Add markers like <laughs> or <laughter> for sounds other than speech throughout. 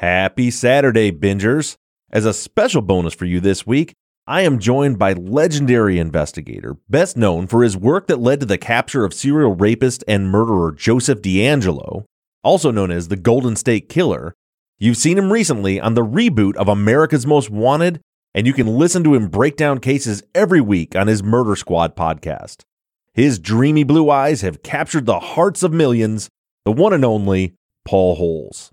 Happy Saturday, bingers. As a special bonus for you this week, I am joined by legendary investigator, best known for his work that led to the capture of serial rapist and murderer Joseph DeAngelo, also known as the Golden State Killer. You've seen him recently on the reboot of America's Most Wanted, and you can listen to him break down cases every week on his Murder Squad podcast. His dreamy blue eyes have captured the hearts of millions, the one and only Paul Holes.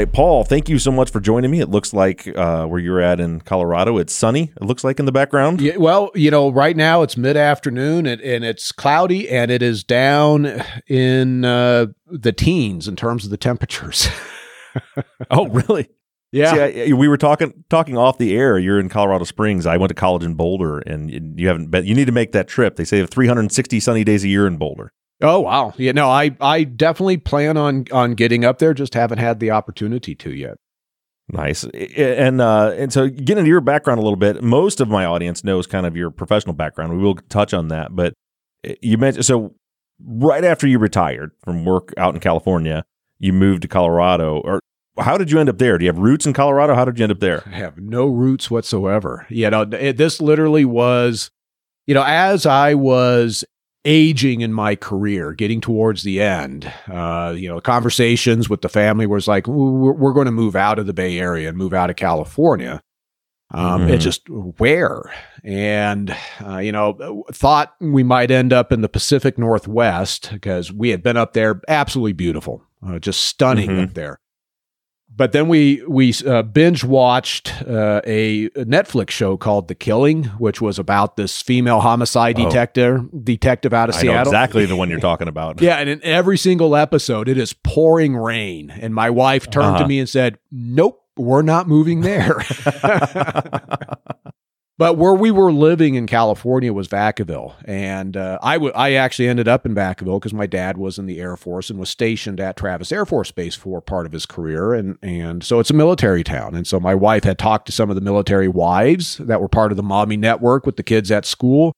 Right, Paul, thank you so much for joining me. It looks like uh, where you're at in Colorado, it's sunny, it looks like in the background. Yeah, well, you know, right now it's mid afternoon and, and, it's cloudy and it is down in uh, the teens in terms of the temperatures. <laughs> oh, really? Yeah. See, I, we were talking talking off the air. You're in Colorado Springs. I went to college in Boulder, and you haven't been. You need to make that trip. They say have 360 sunny days a year in Boulder. Oh wow. Yeah, no, I I definitely plan on on getting up there, just haven't had the opportunity to yet. Nice. And uh and so getting into your background a little bit, most of my audience knows kind of your professional background. We will touch on that, but eh, you mentioned so right after you retired from work out in California, you moved to Colorado or how did you end up there? Do you have roots in Colorado? How did you end up there? I have no roots whatsoever. You know, it, this literally was, you know, as I was aging in my career, getting towards the end, uh, you know, conversations with the family was like, we're, we're, going to move out of the Bay Area and move out of California. Um, mm-hmm. It just where, and uh, you know, thought we might end up in the Pacific Northwest because we had been up there, absolutely beautiful, uh, just stunning mm-hmm. up there but then we we uh, binge watched uh, a Netflix show called The Killing, which was about this female homicide oh. detective detective out of I Seattle. exactly the one you're talking about. <laughs> yeah, and in every single episode, it is pouring rain, and my wife turned uh-huh. to me and said, "Nope, we're not moving there." <laughs> <laughs> But where we were living in California was Vacaville, and uh, I, w- I actually ended up in Vacaville because my dad was in the Air Force and was stationed at Travis Air Force Base for part of his career, and and so it's a military town. And so my wife had talked to some of the military wives that were part of the mommy network with the kids at school,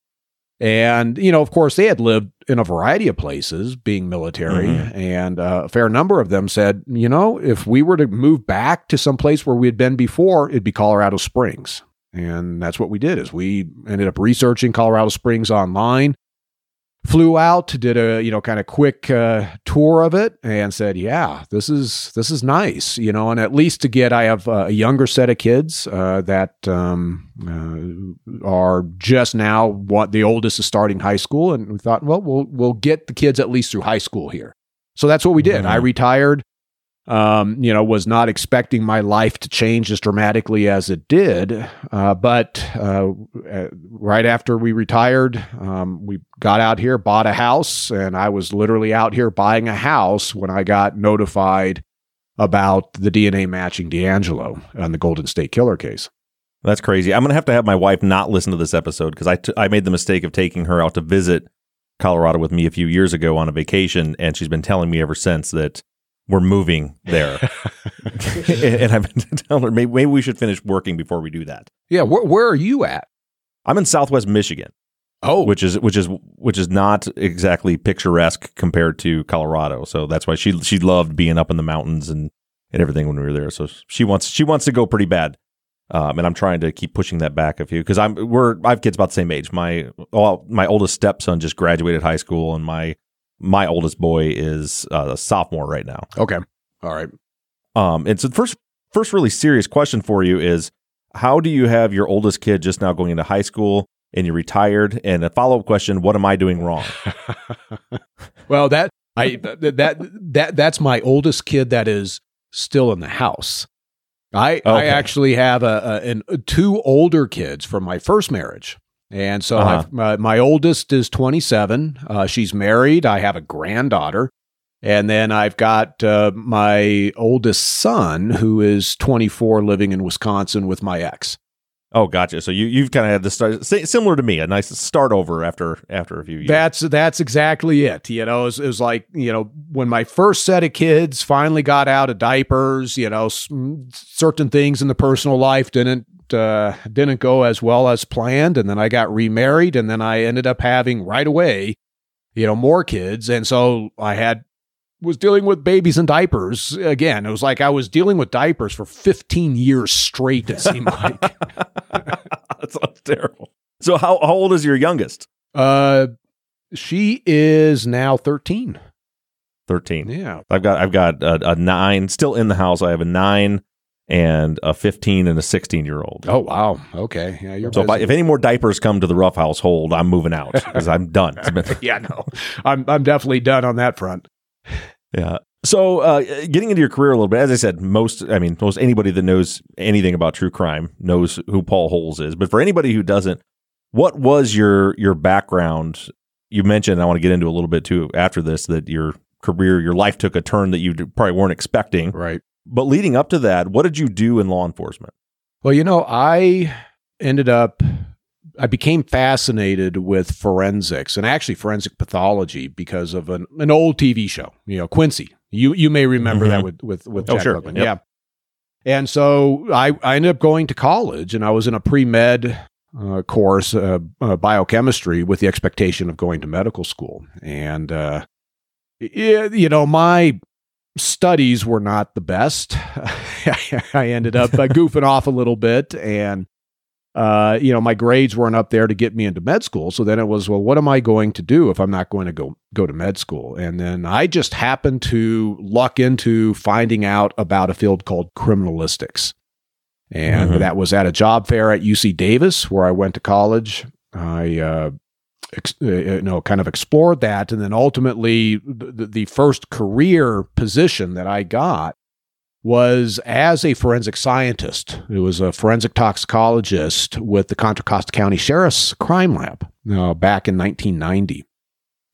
and you know, of course, they had lived in a variety of places, being military, mm-hmm. and uh, a fair number of them said, you know, if we were to move back to some place where we had been before, it'd be Colorado Springs and that's what we did is we ended up researching Colorado Springs online, flew out, did a, you know, kind of quick uh, tour of it and said, yeah, this is, this is nice, you know, and at least to get, I have a younger set of kids uh, that um, uh, are just now what the oldest is starting high school. And we thought, well, we'll, we'll get the kids at least through high school here. So that's what we did. Mm-hmm. I retired um, you know, was not expecting my life to change as dramatically as it did. Uh, but uh, uh, right after we retired, um, we got out here, bought a house, and I was literally out here buying a house when I got notified about the DNA matching DeAngelo on the Golden State Killer case. That's crazy. I'm going to have to have my wife not listen to this episode because I, t- I made the mistake of taking her out to visit Colorado with me a few years ago on a vacation, and she's been telling me ever since that we're moving there. <laughs> and I've been <laughs> telling her maybe, maybe, we should finish working before we do that. Yeah, wh- where are you at? I'm in Southwest Michigan. Oh, which is which is which is not exactly picturesque compared to Colorado. So that's why she she loved being up in the mountains and and everything when we were there. So she wants she wants to go pretty bad. Um, and I'm trying to keep pushing that back a few because I'm we're I have kids about the same age. My well, my oldest stepson just graduated high school, and my my oldest boy is uh, a sophomore right now. Okay. All right. Um, and so the first first really serious question for you is how do you have your oldest kid just now going into high school and you're retired? And a follow up question, what am I doing wrong? <laughs> well, that I that that that's my oldest kid that is still in the house. I okay. I actually have a, a, an, two older kids from my first marriage And so Uh-huh. I've- my, my oldest is 27. Uh, she's married. I have a granddaughter. And then I've got uh, my oldest son, who is 24, living in Wisconsin with my ex. Oh, gotcha. So you you've kind of had this start similar to me, a nice start over after after a few years. That's that's exactly it. You know, it was, it was like you know when my first set of kids finally got out of diapers. You know, certain things in the personal life didn't uh, didn't go as well as planned, and then I got remarried, and then I ended up having right away, you know, more kids, and so I had was dealing with babies and diapers again. It was like I was dealing with diapers for 15 years straight. It seemed <laughs> like. <laughs> that sounds terrible. So how how old is your youngest? uh, she is now 13. Thirteen. Yeah. I've got I've got a, a nine still in the house. I have a nine and a fifteen and a sixteen year old. Oh wow. Okay. Yeah, you're So if, I, if any more diapers come to the Ruff household, I'm moving out <laughs> because I'm done. Yeah, no, I'm I'm definitely done on that front. Yeah. So, uh, getting into your career a little bit, as I said, most, I mean, most anybody that knows anything about true crime knows who Paul Holes is. But for anybody who doesn't, what was your your background? You mentioned, I want to get into a little bit too after this, that your career, your life took a turn that you probably weren't expecting. Right. But leading up to that, what did you do in law enforcement? Well, you know, I ended up I became fascinated with forensics and actually forensic pathology because of an, an old TV show, you know, Quincy. You you may remember that with with with Oh, Jack sure. Yep. Yeah. And so I, I ended up going to college and I was in a pre med uh, course, uh, uh, biochemistry, with the expectation of going to medical school. And, uh, y- you know, my studies were not the best. <laughs> I ended up uh, <laughs> goofing off a little bit and uh, you know, my grades weren't up there to get me into med school. So then it was, well, what am I going to do if I'm not going to go go to med school? And then I just happened to luck into finding out about a field called criminalistics. And Mhm. that was at a job fair at UC Davis, where I went to college. I, uh, ex- uh, you know, kind of explored that. And then ultimately, the, the first career position that I got was as a forensic scientist. It was a forensic toxicologist with the Contra Costa County Sheriff's Crime Lab uh, back in 1990.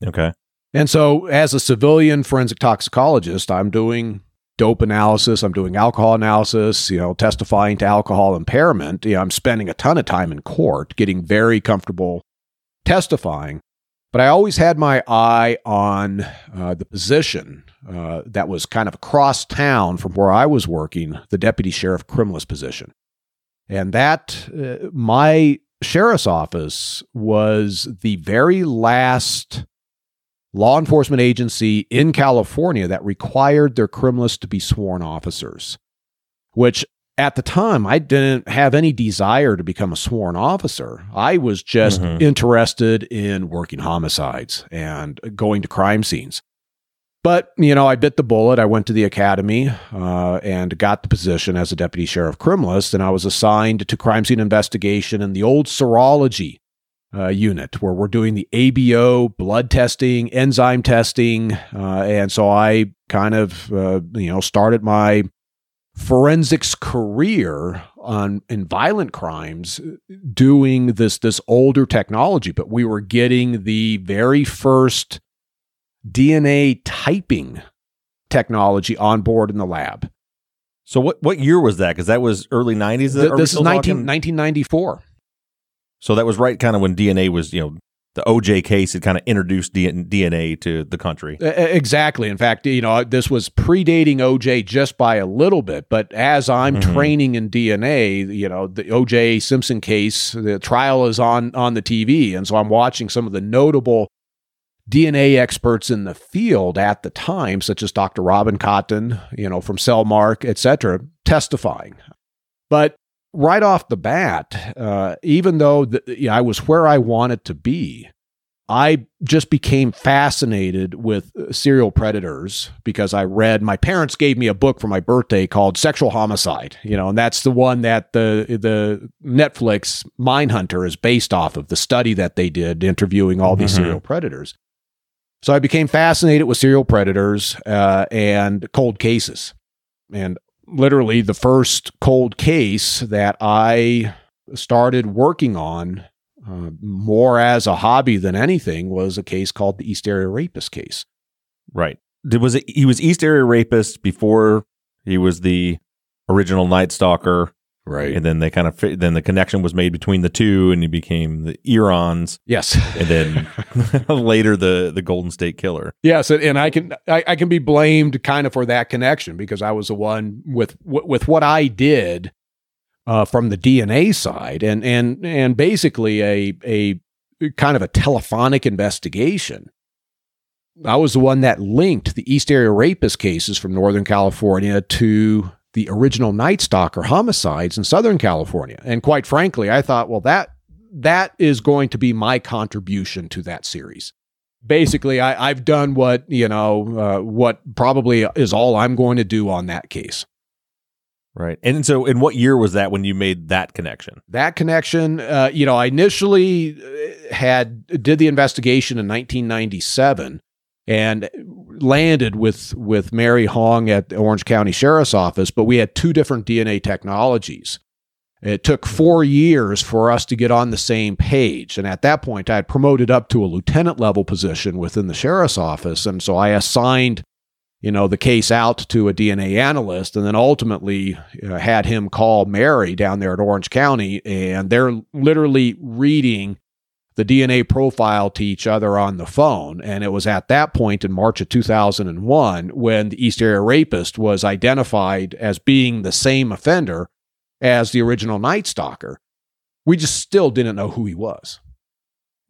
Okay. And so, as a civilian forensic toxicologist, I'm doing dope analysis, I'm doing alcohol analysis, you know, testifying to alcohol impairment. You know, I'm spending a ton of time in court, getting very comfortable testifying. But I always had my eye on uh, the position uh, that was kind of across town from where I was working, the deputy sheriff criminalist position. And that, uh, my sheriff's office was the very last law enforcement agency in California that required their criminalists to be sworn officers, which at the time I didn't have any desire to become a sworn officer. I was just Mhm. interested in working homicides and going to crime scenes. But, you know, I bit the bullet. I went to the academy uh, and got the position as a deputy sheriff criminalist, and I was assigned to crime scene investigation in the old serology uh, unit where we're doing the ABO blood testing, enzyme testing, uh, and so I kind of uh, you know started my forensics career on in violent crimes doing this this older technology but we were getting the very first DNA typing technology on board in the lab. So what what year was that? Because that was early '90s. Th- Are this is 19, 1994. So that was right kind of when DNA was, you know, the OJ case had kind of introduced DNA to the country. Exactly. In fact, you know, this was predating OJ just by a little bit. But as I'm Mhm. training in DNA, you know, the OJ Simpson case, the trial is on on the TV, and so I'm watching some of the notable DNA experts in the field at the time, such as Dr. Robin Cotton, you know, from Cellmark, et cetera, testifying. But right off the bat, uh, even though the, yeah, I was where I wanted to be, I just became fascinated with uh, serial predators because I read my parents gave me a book for my birthday called Sexual Homicide, you know, and that's the one that the the Netflix Mindhunter is based off of the study that they did interviewing all these Mhm. serial predators. So I became fascinated with serial predators uh, and cold cases. And literally the first cold case that I started working on uh, more as a hobby than anything, was a case called the East Area Rapist case. Right. Was it, he was East Area Rapist before he was the original Night Stalker, Right. and then they kind of fit, then the connection was made between the two, and he became the EARONS, yes. and then <laughs> later the the Golden State Killer. Yes, and- and I can I, I can be blamed kind of for that connection because I was the one with with what I did uh, from the DNA side, and and and basically a a kind of a telephonic investigation. I was the one that linked the East Area rapist cases from Northern California to the original Night Stalker homicides in Southern California, and quite frankly, I thought, well, that that is going to be my contribution to that series basically I, I've done what you know uh, what probably is all I'm going to do on that case. Right. And so, in what year was that when you made that connection? That connection, uh, you know, I initially uh, had did the investigation in 1997 and landed with with Mary Hong at the Orange County Sheriff's Office, but we had two different DNA technologies. It took four years for us to get on the same page. And at that point, I had promoted up to a lieutenant level position within the sheriff's office. And so I assigned, you know, the case out to a DNA analyst and then ultimately uh, had him call Mary down there at Orange County. And they're literally reading the DNA profile to each other on the phone. And it was at that point in March of 2001 when the East Area Rapist was identified as being the same offender as the original Night Stalker. We just still didn't know who he was.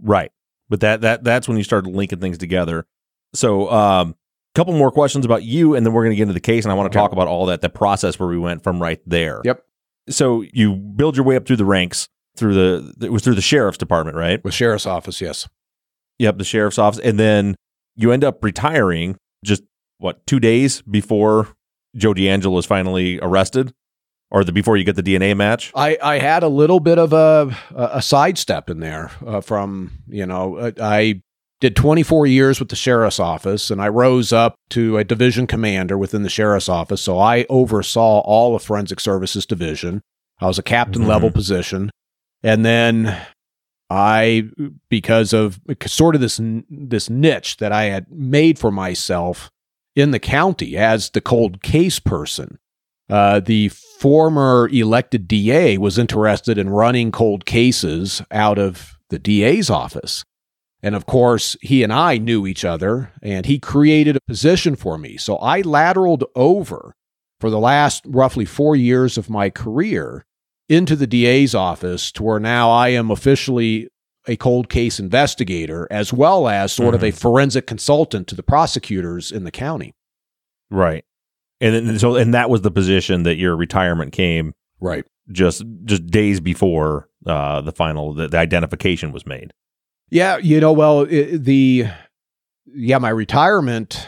Right. But that that that's when you started linking things together. So, um, couple more questions about you, and then we're going to get into the case, and I want to Okay. talk about all that the process where we went from right there. Yep. So you build your way up through the ranks through the it was through the sheriff's department, right? With sheriff's office, yes. Yep, the sheriff's office, and then you end up retiring just what two days before Joe DeAngelo is finally arrested, or the before you get the DNA match. I, I had a little bit of a a sidestep in there uh, from you know uh, I did 24 years with the sheriff's office and I rose up to a division commander within the sheriff's office so I oversaw all of forensic services division I was a captain Mhm. level position and then I because of sort of this this niche that I had made for myself in the county as the cold case person uh, the former elected DA was interested in running cold cases out of the DA's office. And of course, he and I knew each other, and he created a position for me. So I lateraled over for the last roughly four years of my career into the DA's office to where now I am officially a cold case investigator as well as sort of a forensic consultant to the prosecutors in the county. Right. And then, so and that was the position that your retirement came Right. just just days before uh, the final the, the identification was made. Yeah, you know, well, i the yeah, my retirement,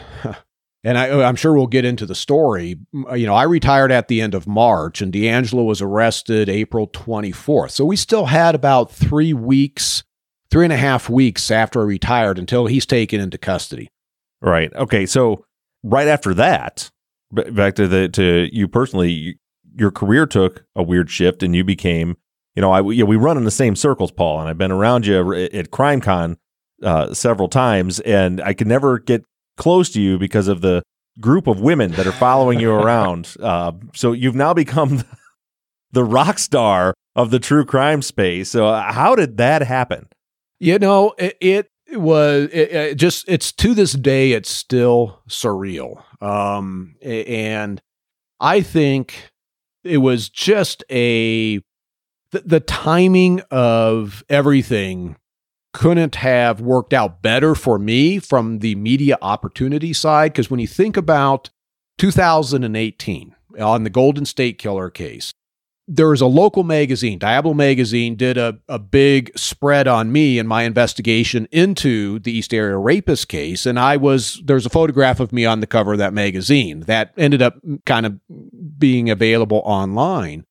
and I, I'm sure we'll get into the story. You know, I retired at the end of March, and DeAngelo was arrested April 24th. So we still had about three weeks, three and a half weeks after I retired until he's taken into custody. Right. Okay. So right after that, back to the to you personally, you, your career took a weird shift, and you became, you know, I you know, we run in the same circles, Paul, and I've been around you at, at CrimeCon uh, several times, and I could never get close to you because of the group of women that are following you <laughs> around. Uh, so you've now become the rock star of the true crime space. So uh, how did that happen? You know, it, it was it, it just it's to this day it's still surreal. Um and I think it was just a the, the timing of everything couldn't have worked out better for me from the media opportunity side because when you think about 2018 on the Golden State Killer case there was a local magazine, Diablo Magazine, did a, a big spread on me and my investigation into the East Area Rapist case. And I was, there's a photograph of me on the cover of that magazine that ended up kind of being available online.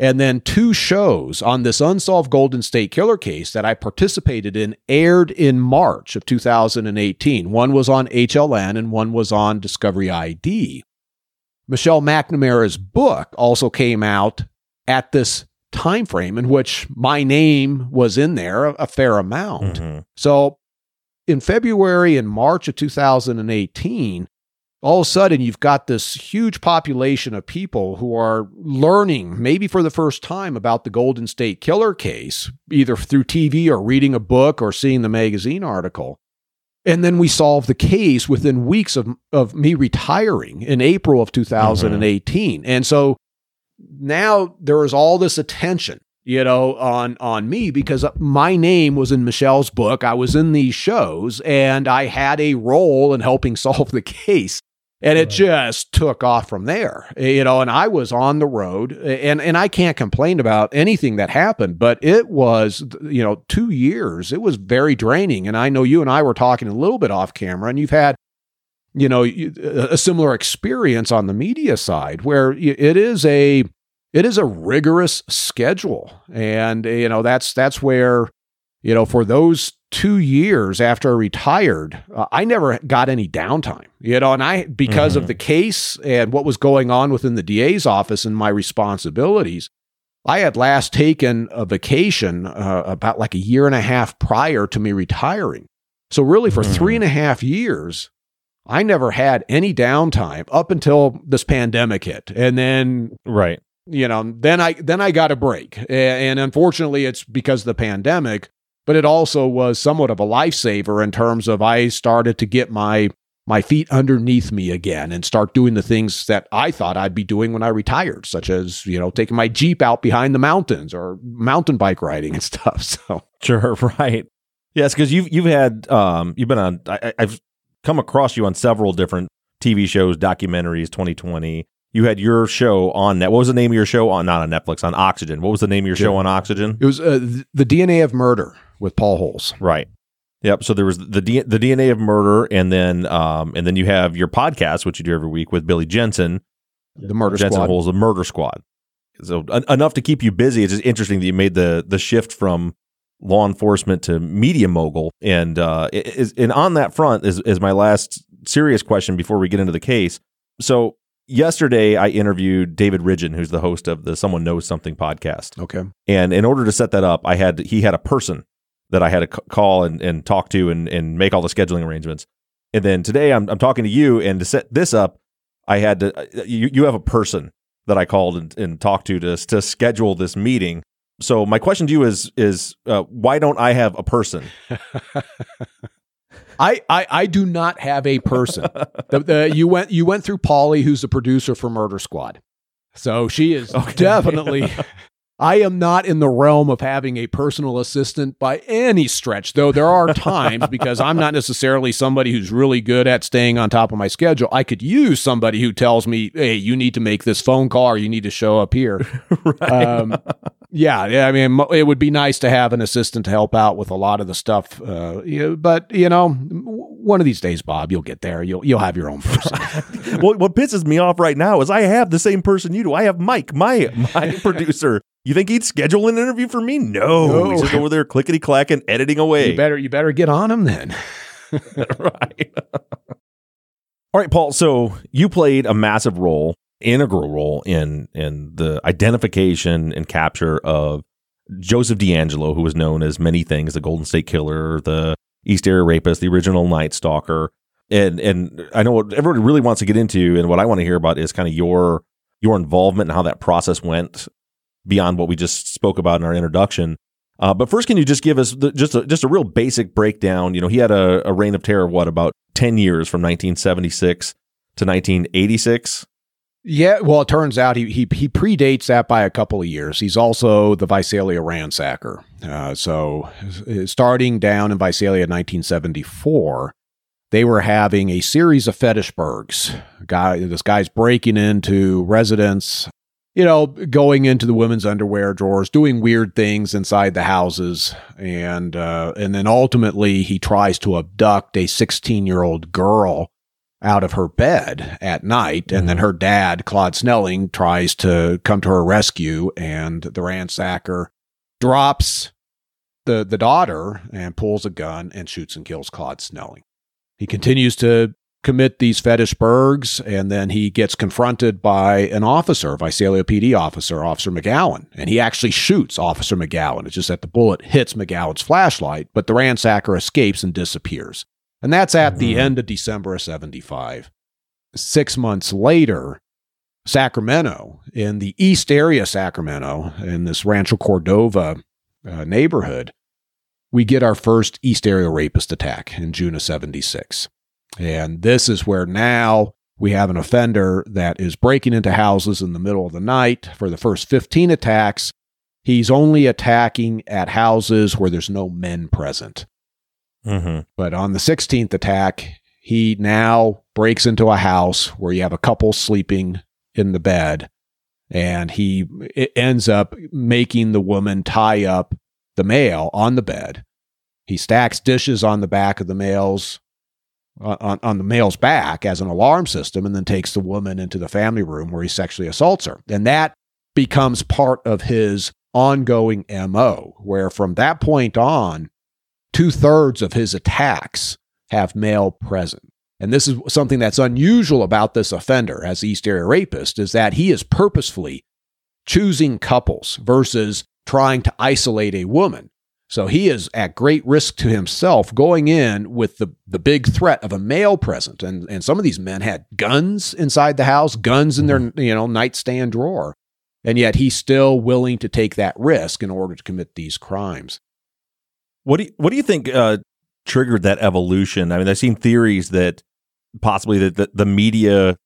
And then two shows on this unsolved Golden State Killer case that I participated in aired in March of 2018. One was on HLN and one was on Discovery ID. Michelle McNamara's book also came out at this time frame in which my name was in there a, fair amount. Mhm. So in February and March of 2018, all of a sudden you've got this huge population of people who are learning, maybe for the first time, about the Golden State Killer case, either through TV or reading a book or seeing the magazine article. And then we solved the case within weeks of, of me retiring in April of 2018. Mm-hmm. And so now there is all this attention you know on on me because my name was in Michelle's book I was in these shows and I had a role in helping <laughs> solve the case and it just took off from there you know and I was on the road and and I can't complain about anything that happened but it was you know 2 years it was very draining and I know you and I were talking a little bit off camera and you've had you know a similar experience on the media side where it is a it is a rigorous schedule and you know that's that's where you know for those 2 years after I retired uh, I never got any downtime you know and I because Mhm. of the case and what was going on within the DA's office and my responsibilities I had last taken a vacation uh, about like a year and a half prior to me retiring so really for Mhm. three and a half years I never had any downtime up until this pandemic hit. And then, Right. you know, then I then I got a break. A- And unfortunately it's because of the pandemic, but it also was somewhat of a lifesaver in terms of I started to get my my feet underneath me again and start doing the things that I thought I'd be doing when I retired, such as, you know, taking my Jeep out behind the mountains or mountain bike riding and <laughs> stuff. So Sure, <laughs> right. Yes, because you've you've had um you've been on. I, I- I've come across you on several different TV shows, documentaries. Twenty twenty. You had your show on net. What was the name of your show on? Not on Netflix, on Oxygen. What was the name of your show on Oxygen? it was uh, the DNA of murder with Paul Holes. Right. Yep. So there was the D- the DNA of murder, and then um and then you have your podcast, which you do every week with Billy Jensen. The murder Jensen squad. Holes, the Murder Squad. So en- enough to keep you busy. It's just interesting that you made the the shift from law enforcement to media mogul, and uh, is and on that front is is my last serious question before we get into the case. So yesterday I interviewed David Ridgen, who's the host of the Someone Knows Something podcast. Okay. And in order to set that up, I had he had a person that I had to c- call and, and talk to and, and make all the scheduling arrangements. And then today I'm, I'm talking to you, and to set this up, I had to uh, you, you have a person that I called and, and talked to to to schedule this meeting. So my question to you is is uh, why don't I have a person? <laughs> I, I I do not have a person. the, the, you went you went through Polly, who's the producer for Murder Squad. So she is <laughs> Okay. definitely. <laughs> I am not in the realm of having a personal assistant by any stretch, though there are <laughs> times because I'm not necessarily somebody who's really good at staying on top of my schedule. I could use somebody who tells me, "Hey, you need to make this phone call, or you need to show up here." <laughs> right. um, yeah, yeah. I mean, it would be nice to have an assistant to help out with a lot of the stuff. Uh, but you know, one of these days, Bob, you'll get there. You'll you'll have your own <laughs> person. well, what pisses me off right now is I have the same person you do. I have Mike, my my <laughs> producer. You think he'd schedule an interview for me? No, No. he's just over there clickety clacking, editing away. you better you better get on him then. <laughs> right. All right, Paul. So you played a massive role, integral role in in the identification and capture of Joseph DeAngelo, who was known as many things: the Golden State Killer, the East Area Rapist, the original Night Stalker. And and I know what everybody really wants to get into, and what I want to hear about is kind of your your involvement and how that process went beyond what we just spoke about in our introduction. Uh, but first, can you just give us the, just a, just a real basic breakdown? You know, he had a, a reign of terror what about ten years from 1976 to 1986. Yeah, well, it turns out he he he predates that by a couple of years. He's also the Visalia ransacker. Uh, so, uh, starting down in Visalia in 1974, they were having a series of fetish burgs. Guy, this guy's breaking into residents, you know, going into the women's underwear drawers, doing weird things inside the houses, and uh, and then ultimately he tries to abduct a 16 year old girl out of her bed at night. And then mm-hmm. her dad, Claude Snelling, tries to come to her rescue, and the ransacker drops the, the daughter and pulls a gun and shoots and kills Claude Snelling. He continues to commit these fetish burgs, and then he gets confronted by an officer, Visalia PD officer, Officer McGowan, and he actually shoots Officer McGowan. It's just that the bullet hits McGowan's flashlight, but the ransacker escapes and disappears. And that's at the Mhm. end of December of 75. Six months later, Sacramento, in the east area of Sacramento, in this Rancho Cordova uh, neighborhood, we get our first East Area rapist attack in June of 76. And this is where now we have an offender that is breaking into houses in the middle of the night. For the first 15 attacks, he's only attacking at houses where there's no men present. Mm-hmm. But on the 16th attack, he now breaks into a house where you have a couple sleeping in the bed, and he ends up making the woman tie up the male on the bed. He stacks dishes on the back of the male's on, on the male's back as an alarm system, and then takes the woman into the family room where he sexually assaults her. And that becomes part of his ongoing MO, where from that point on, two thirds of his attacks have male present. And this is something that's unusual about this offender as East Area rapist is that he is purposefully choosing couples versus trying to isolate a woman. So he is at great risk to himself going in with the, the big threat of a male present. And, and some of these men had guns inside the house, guns in their you know nightstand drawer. And yet he's still willing to take that risk in order to commit these crimes. What do you, what do you think uh, triggered that evolution? I mean, I've seen theories that possibly that the, the media,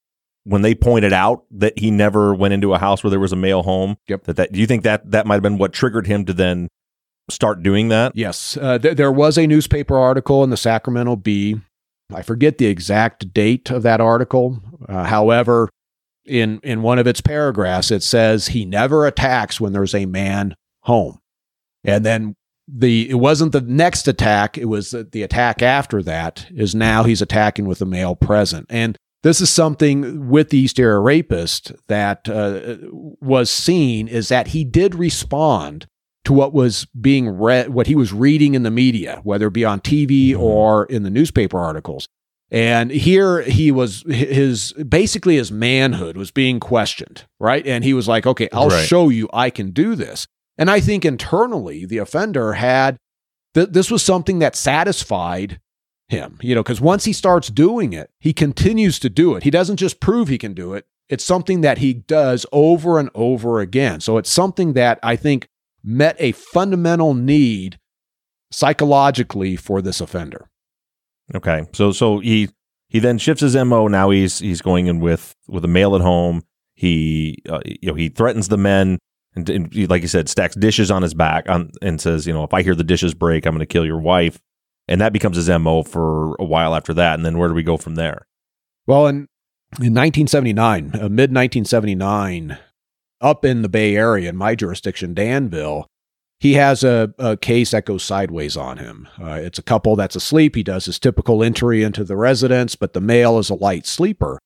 when they pointed out that he never went into a house where there was a male home, Yep. that, that do you think that that might have been what triggered him to then start doing that? Yes, uh, th- there was a newspaper article in the Sacramento Bee. I forget the exact date of that article. Uh, however, in in one of its paragraphs, it says he never attacks when there's a man home, and then the it wasn't the next attack; it was the, the attack after that. Is now he's attacking with a male present, and this is something with the East Area Rapist that uh, was seen is that he did respond to what was being read, what he was reading in the media, whether it be on TV Mhm. or in the newspaper articles. And here he was, his basically his manhood was being questioned, right? And he was like, okay, I'll Right. show you I can do this. And I think internally, the offender had, th- this was something that satisfied him, you know, because once he starts doing it, he continues to do it. He doesn't just prove he can do it, it's something that he does over and over again. So it's something that I think met a fundamental need psychologically for this offender. Okay, so so he he then shifts his mo. Now he's he's going in with with a male at home. He uh, you know he threatens the men and, and like you said stacks dishes on his back on and says you know if I hear the dishes break I'm going to kill your wife. And that becomes his mo for a while after that. And then where do we go from there? Well, in, in 1979, uh, mid 1979, up in the Bay Area, in my jurisdiction, Danville, he has a, a case that goes sideways on him. Uh, it's a couple that's asleep. He does his typical entry into the residence, but the male is a light sleeper.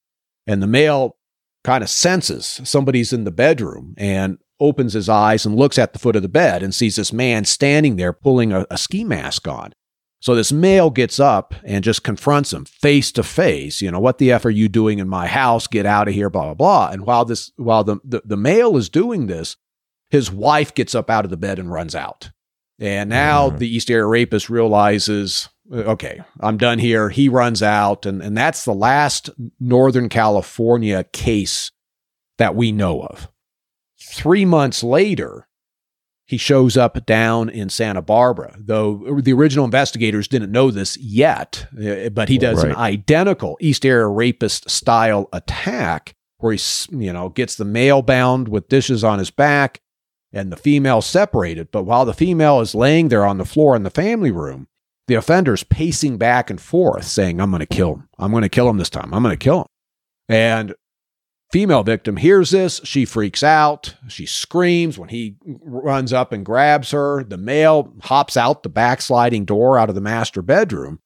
And the male kind of senses somebody's in the bedroom and opens his eyes and looks at the foot of the bed and sees this man standing there pulling a, a ski mask on. So this male gets up and just confronts him face to face. You know, what the F are you doing in my house? Get out of here, blah, blah, blah. And while this while the, the, the male is doing this, his wife gets up out of the bed and runs out. And now Mhm. the East Area rapist realizes, uh, okay, I'm done here. He runs out. And, and that's the last Northern California case that we know of. Three months later, he shows up down in Santa Barbara, though the original investigators didn't know this yet. uh, But he does an identical East Area rapist style attack where he, you know, gets the male bound with dishes on his back and the female separated. But while the female is laying there on the floor in the family room, the offender's pacing back and forth saying, I'm going to kill him. I'm going to kill him this time. I'm going to kill him. And female victim hears this. She freaks out. She screams when he runs up and grabs her. The male hops out the backsliding door out of the master bedroom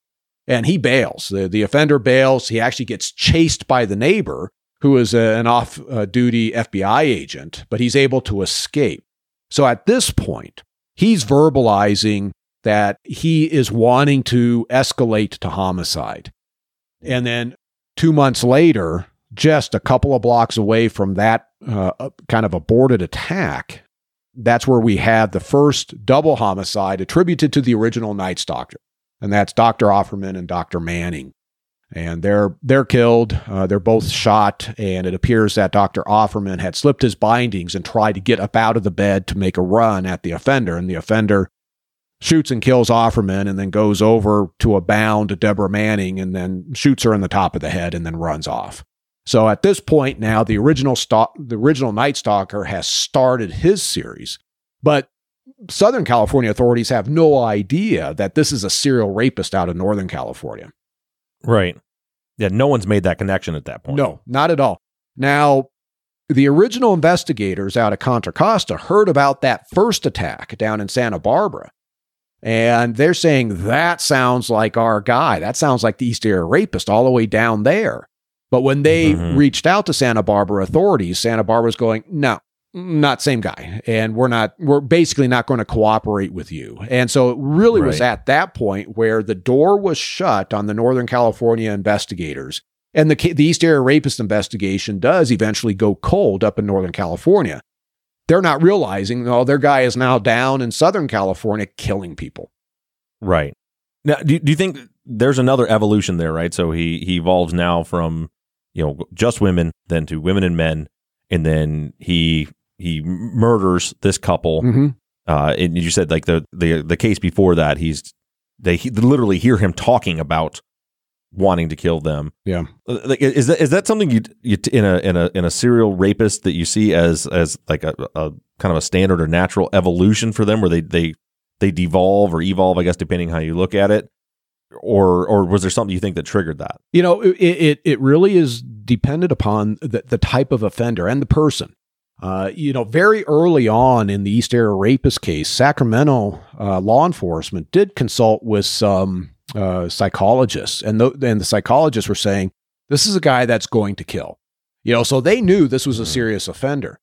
and he bails. The, the offender bails. He actually gets chased by the neighbor who is a- an off uh, FBI agent, but he's able to escape. So at this point, he's verbalizing that he is wanting to escalate to homicide. And then two months later, just a couple of blocks away from that uh, kind of aborted attack, that's where we have the first double homicide attributed to the original Night Doctor, and that's Dr. Offerman and Dr. Manning. And they're they're killed. Uh, they're both shot, and it appears that Dr. Offerman had slipped his bindings and tried to get up out of the bed to make a run at the offender, and the offender shoots and kills Offerman, and then goes over to a bound Deborah Manning, and then shoots her in the top of the head, and then runs off. So at this point now, the original stalk, the original Night Stalker has started his series, but Southern California authorities have no idea that this is a serial rapist out of Northern California. Right. Yeah, no one's made that connection at that point. No, not at all. Now, the original investigators out of Contra Costa heard about that first attack down in Santa Barbara. And they're saying that sounds like our guy. That sounds like the East Area rapist all the way down there. But when they mm-hmm. reached out to Santa Barbara authorities, Santa Barbara's going, no, not same guy. And we're not, we're basically not going to cooperate with you. And so it really right. was at that point where the door was shut on the Northern California investigators. And the, the East Area Rapist investigation does eventually go cold up in Northern California. They're not realizing, oh, their guy is now down in Southern California killing people. Right. Now, do, do you think there's another evolution there, right? So he, he evolves now from you know just women, then to women and men, and then he he murders this couple. Mm-hmm. Uh, and you said like the the the case before that, he's they he, literally hear him talking about wanting to kill them. Yeah, uh, is that is that something you you in a in a in a serial rapist that you see as as like a, a kind of a standard or natural evolution for them, where they they they devolve or evolve, I guess, depending how you look at it or or was there something you think that triggered that? You know, it it, it really is dependent upon the, the type of offender and the person. Uh, you know, very early on in the East Area rapist case, Sacramento uh, law enforcement did consult with some uh, psychologists, and the, and the psychologists were saying this is a guy that's going to kill. You know, so they knew this was a hmm. serious offender.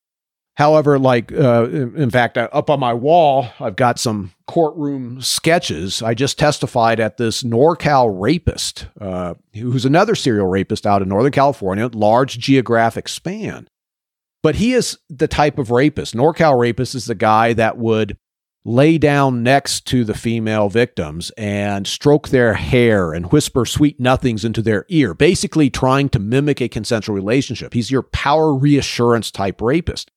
However, like, uh, in fact, up on my wall, I've got some courtroom sketches. I just testified at this NorCal rapist, uh, who's another serial rapist out in Northern California, large geographic span. But he is the type of rapist. NorCal rapist is the guy that would lay down next to the female victims and stroke their hair and whisper sweet nothings into their ear, basically trying to mimic a consensual relationship. He's your power reassurance type rapist.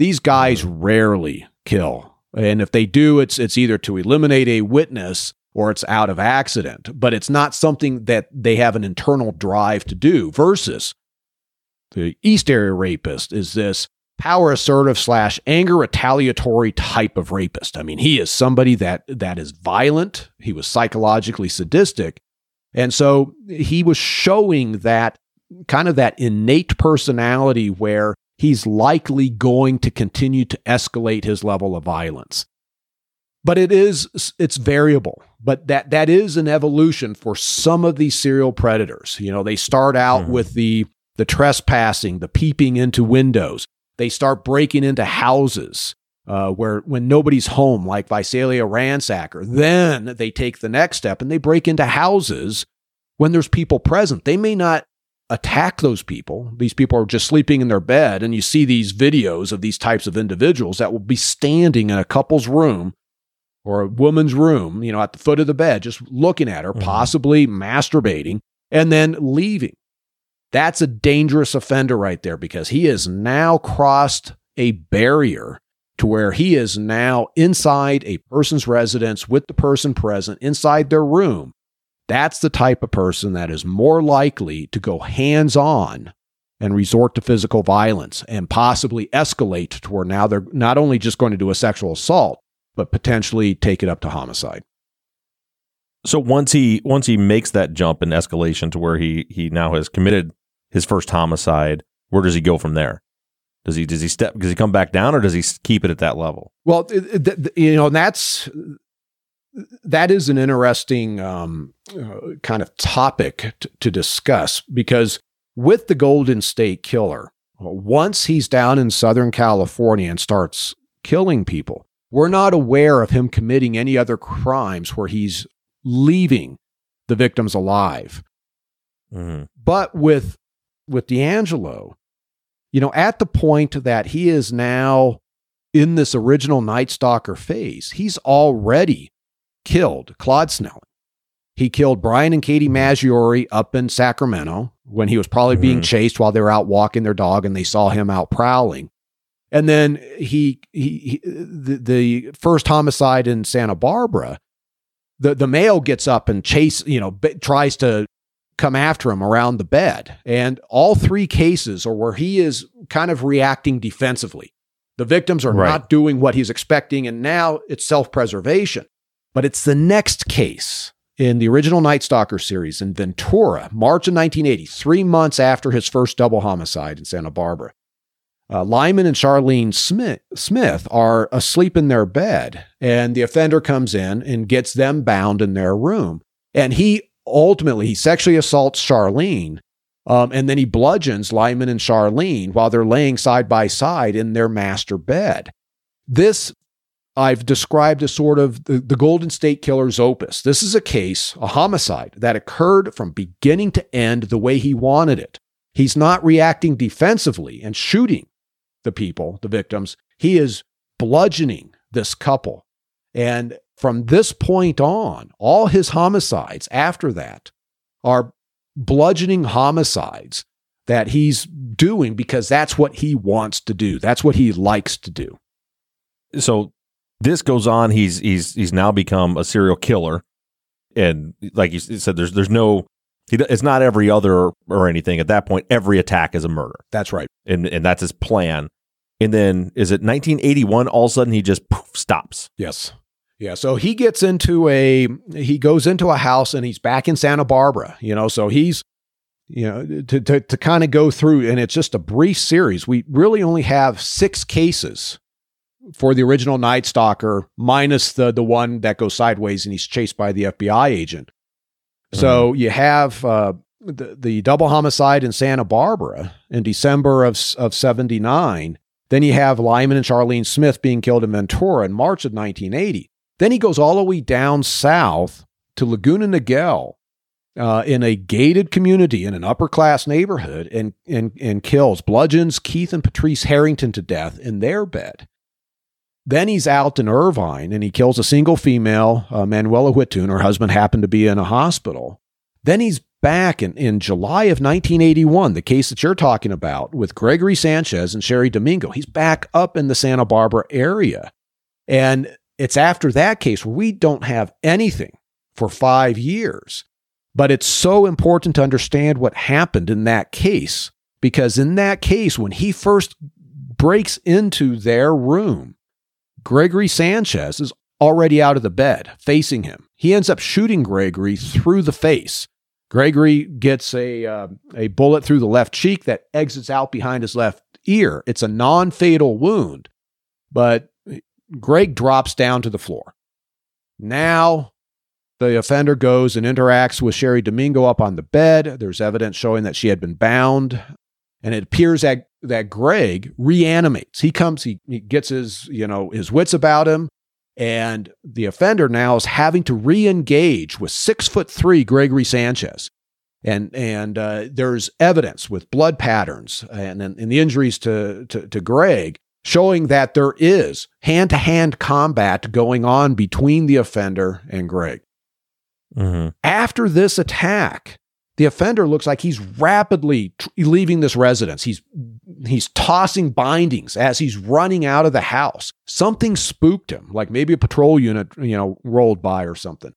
These guys rarely kill. And if they do, it's it's either to eliminate a witness or it's out of accident, but it's not something that they have an internal drive to do versus the East Area rapist is this power assertive slash anger retaliatory type of rapist. I mean, he is somebody that that is violent. He was psychologically sadistic. And so he was showing that kind of that innate personality where he's likely going to continue to escalate his level of violence. But it is it's variable. But that that is an evolution for some of these serial predators. You know, they start out mm-hmm. with the the trespassing, the peeping into windows. They start breaking into houses uh, where when nobody's home, like Visalia Ransacker. Then they take the next step and they break into houses when there's people present. They may not attack those people. These people are just sleeping in their bed, and you see these videos of these types of individuals that will be standing in a couple's room or a woman's room, you know, at the foot of the bed, just looking at her, mm-hmm. possibly masturbating, and then leaving. That's a dangerous offender right there because he has now crossed a barrier to where he is now inside a person's residence with the person present inside their room that's the type of person that is more likely to go hands on and resort to physical violence and possibly escalate to where now they're not only just going to do a sexual assault, but potentially take it up to homicide. So once he once he makes that jump in escalation to where he he now has committed his first homicide, where does he go from there? Does he does he step does he come back down or does he keep it at that level? Well, you know, and that's that is an interesting um, uh, kind of topic t- to discuss because with the Golden State Killer, once he's down in Southern California and starts killing people, we're not aware of him committing any other crimes where he's leaving the victims alive. Mm-hmm. But with with DeAngelo, you know, at the point that he is now in this original Night Stalker phase, he's already killed Claude Snelling. He killed Brian and Katie Maggiore up in Sacramento when he was probably being Mhm. chased while they were out walking their dog and they saw him out prowling. And then he, he, he the, the first homicide in Santa Barbara, the, the male gets up and chase, you know, b- tries to come after him around the bed. And all three cases are where he is kind of reacting defensively. The victims are Right. not doing what he's expecting, and now it's self preservation. But it's the next case in the original Night Stalker series in Ventura, March of 1980, three months after his first double homicide in Santa Barbara. Uh, Lyman and Charlene Smith, Smith are asleep in their bed, and the offender comes in and gets them bound in their room. And he ultimately he sexually assaults Charlene, um, and then he bludgeons Lyman and Charlene while they're laying side by side in their master bed. This I've described as sort of the, the Golden State Killer's opus. This is a case, a homicide that occurred from beginning to end the way he wanted it. He's not reacting defensively and shooting the people, the victims. He is bludgeoning this couple. And from this point on, all his homicides after that are bludgeoning homicides that he's doing because that's what he wants to do. That's what he likes to do. So this goes on. He's he's he's now become a serial killer, and like you said, there's there's no. It's not every other or anything. At that point, every attack is a murder, That's right. and and that's his plan. And then is it 1981? All of a sudden, he just poof, stops. Yes. Yeah. So he gets into a, he goes into a house and he's back in Santa Barbara, you know, so he's, you know, to, to, to kind of go through, and it's just a brief series. We really only have six cases for the original Night Stalker, minus the, the one that goes sideways and he's chased by the FBI agent. So you have uh, the, the double homicide in Santa Barbara in December of, of 79. Then you have Lyman and Charlene Smith being killed in Ventura in March of 1980. Then he goes all the way down south to Laguna Niguel uh, in a gated community in an upper class neighborhood and, and, and kills, bludgeons Keith and Patrice Harrington to death in their bed. Then he's out in Irvine and he kills a single female, uh, Manuela Witthuhn. Her husband happened to be in a hospital. Then he's back in, in July of 1981, the case that you're talking about with Gregory Sanchez and Cheri Domingo. He's back up in the Santa Barbara area. And it's after that case where we don't have anything for five years. But it's so important to understand what happened in that case because in that case, when he first breaks into their room, Gregory Sanchez is already out of the bed facing him. He ends up shooting Gregory through the face. Gregory gets a, uh, a bullet through the left cheek that exits out behind his left ear. It's a non fatal wound, but Greg drops down to the floor. Now the offender goes and interacts with Cheri Domingo up on the bed. There's evidence showing that she had been bound. And it appears that, that Greg reanimates. He comes, he, he gets his, you know, his wits about him. And the offender now is having to re-engage with six foot three Gregory Sanchez. And and uh, there's evidence with blood patterns and, and, and the injuries to, to, to Greg showing that there is hand to hand combat going on between the offender and Greg. Mm-hmm. After this attack, the offender looks like he's rapidly leaving this residence. He's he's tossing bindings as he's running out of the house. Something spooked him, like maybe a patrol unit, you know, rolled by or something.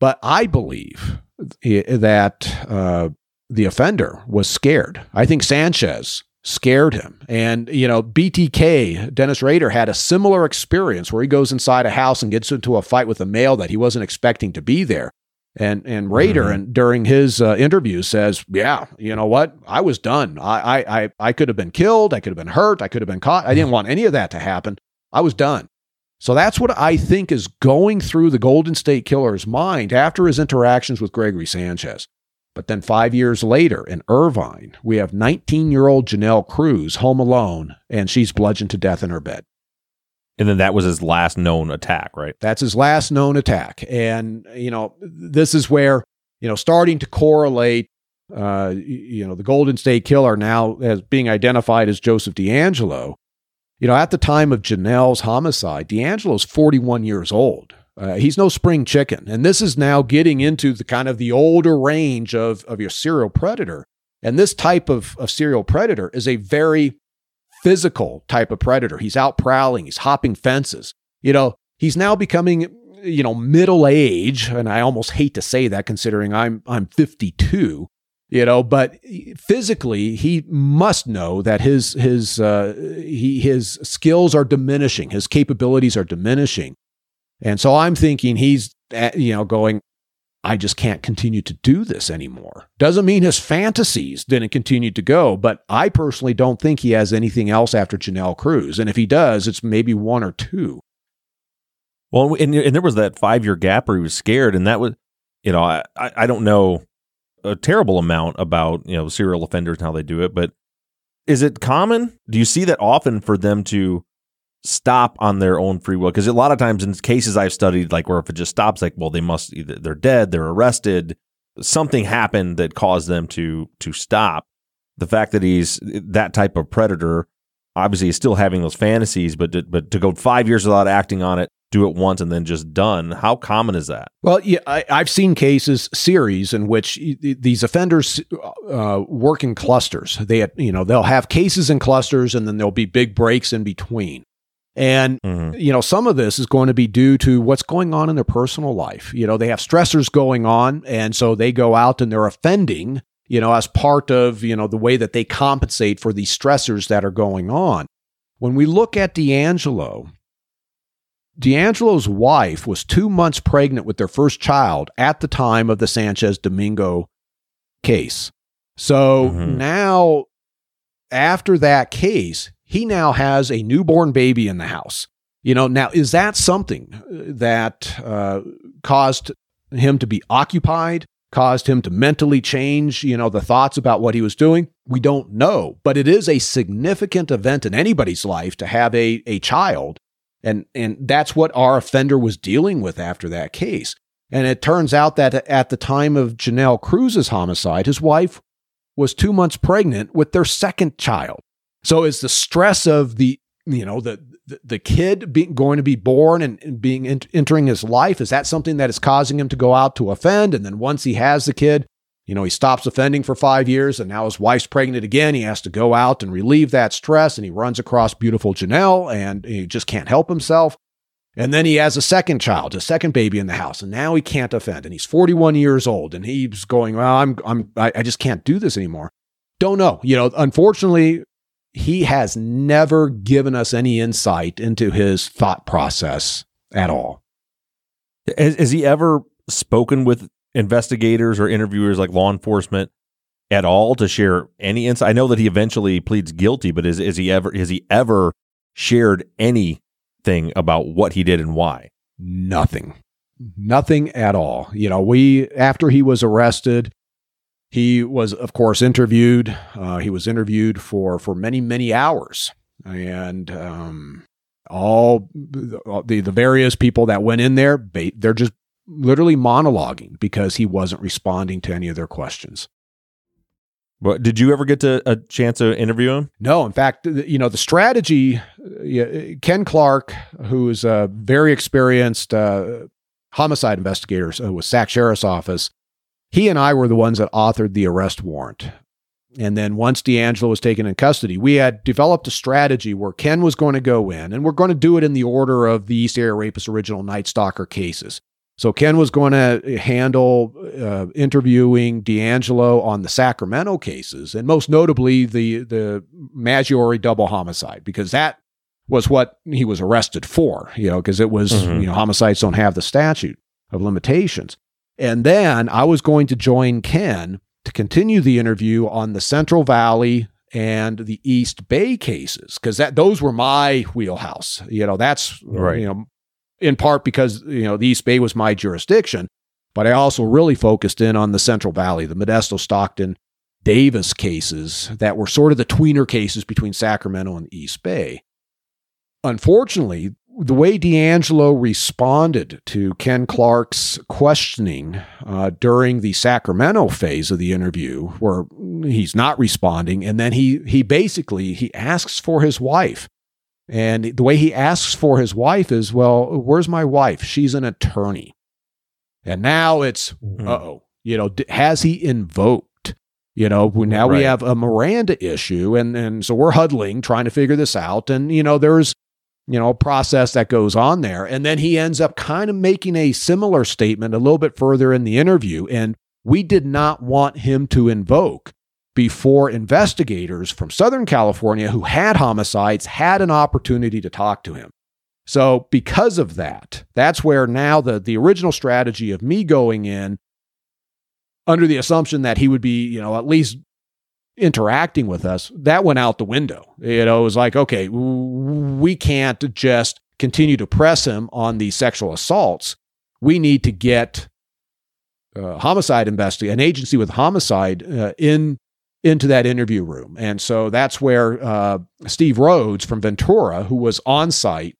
But I believe that uh, the offender was scared. I think Sanchez scared him. And, you know, BTK, Dennis Rader, had a similar experience where he goes inside a house and gets into a fight with a male that he wasn't expecting to be there. And and Rader, Mhm. and during his uh, interview, says, "Yeah, you know what? I was done. I, I I I could have been killed. I could have been hurt. I could have been caught. I didn't want any of that to happen. I was done." So that's what I think is going through the Golden State Killer's mind after his interactions with Gregory Sanchez. But then five years later in Irvine, we have 19 year old Janelle Cruz home alone, and she's bludgeoned to death in her bed. And then that was his last known attack, right? That's his last known attack. And, you know, this is where you know, starting to correlate, uh, you know, the Golden State Killer now as being identified as Joseph DeAngelo. You know, at the time of Janelle's homicide, DeAngelo's 41 years old. Uh, he's no spring chicken. And this is now getting into the kind of the older range of, of your serial predator. And this type of, of serial predator is a very physical type of predator. He's out prowling, he's hopping fences. You know, he's now becoming, you know, middle age, and I almost hate to say that considering I'm I'm 52 you know but physically he must know that his his uh, he, his skills are diminishing his capabilities are diminishing and so i'm thinking he's uh, you know going i just can't continue to do this anymore. Doesn't mean his fantasies didn't continue to go but i personally don't think he has anything else after janelle cruz. And if he does it's maybe one or two. Well and, and there was that five year gap where he was scared and that was you know i i don't know a terrible amount about you know serial offenders and how they do it, but is it common? Do you see that often for them to stop on their own free will? Because a lot of times in cases I've studied, like where if it just stops, like well they must either they're dead, they're arrested, something happened that caused them to to stop. The fact that he's that type of predator, obviously, he's still having those fantasies, but to, but to go five years without acting on it do it once and then just done. How common is that? Well, yeah, I, have seen cases, series in which these offenders uh, work in clusters. They, you know, they'll have cases in clusters, and then there'll be big breaks in between. And mm-hmm. you know, some of this is going to be due to what's going on in their personal life. You know, they have stressors going on, and so they go out and they're offending. You know, as part of you know the way that they compensate for these stressors that are going on. When we look at DeAngelo, DeAngelo's wife was two months pregnant with their first child at the time of the Sanchez Domingo case. So mm-hmm. now, after that case, he now has a newborn baby in the house. You know, now is that something that uh, caused him to be occupied, caused him to mentally change, you know, the thoughts about what he was doing? We don't know, but it is a significant event in anybody's life to have a, a child and, and that's what our offender was dealing with after that case. And it turns out that at the time of Janelle Cruz's homicide, his wife was two months pregnant with their second child. So is the stress of the, you know, the, the, kid being, going to be born and, being entering his life, is that something that is causing him to go out to offend? And then once he has the kid, you know, he stops offending for five years and now his wife's pregnant again. He has to go out and relieve that stress and he runs across beautiful Janelle and he just can't help himself. And then he has a second child, a second baby in the house, and now he can't offend. And he's 41 years old and he's going, Well, I'm, I'm, I just can't do this anymore. Don't know. You know, unfortunately, he has never given us any insight into his thought process at all. Has, has he ever spoken with investigators or interviewers like law enforcement at all to share any insight? I know that he eventually pleads guilty, but is is he ever has he ever shared anything about what he did and why? Nothing. Nothing at all. You know, we after he was arrested, he was of course interviewed. Uh, he was interviewed for for many many hours, and um, all the the various people that went in there, they're just literally monologuing because he wasn't responding to any of their questions. But did you ever get to a chance to interview him? No. In fact, you know, the strategy, uh, Ken Clark, who is a very experienced uh, homicide investigator with Sac Sheriff's Office, he and I were the ones that authored the arrest warrant. And then once DeAngelo was taken in custody, we had developed a strategy where Ken was going to go in, and we're going to do it in the order of the East Area Rapist original Night Stalker cases. So Ken was going to handle uh, interviewing DeAngelo on the Sacramento cases, and most notably the the Maggiore double homicide, because that was what he was arrested for. You know, because it was mm-hmm. you know homicides don't have the statute of limitations. And then I was going to join Ken to continue the interview on the Central Valley and the East Bay cases because that those were my wheelhouse. You know, that's right. You know, in part because you know the East Bay was my jurisdiction, but I also really focused in on the Central Valley, the Modesto, Stockton, Davis cases that were sort of the tweener cases between Sacramento and the East Bay. Unfortunately, the way DeAngelo responded to Ken Clark's questioning uh, during the Sacramento phase of the interview, where he's not responding, and then he he basically he asks for his wife, and the way he asks for his wife is, "Well, where's my wife? She's an attorney," and now it's. "Uh oh, you know, has he invoked?" You know, now we have a Miranda issue, and and so we're huddling trying to figure this out, and you know, there's you know, process that goes on there. And then he ends up kind of making a similar statement a little bit further in the interview. And we did not want him to invoke before investigators from Southern California who had homicides had an opportunity to talk to him. So, because of that, that's where now the, the original strategy of me going in under the assumption that he would be, you know, at least interacting with us, that went out the window. You know, it was like, okay, we can't just continue to press him on the sexual assaults. We need to get uh, homicide investigate an agency with homicide uh, in into that interview room, and so that's where uh, Steve Rhodes from Ventura, who was on site,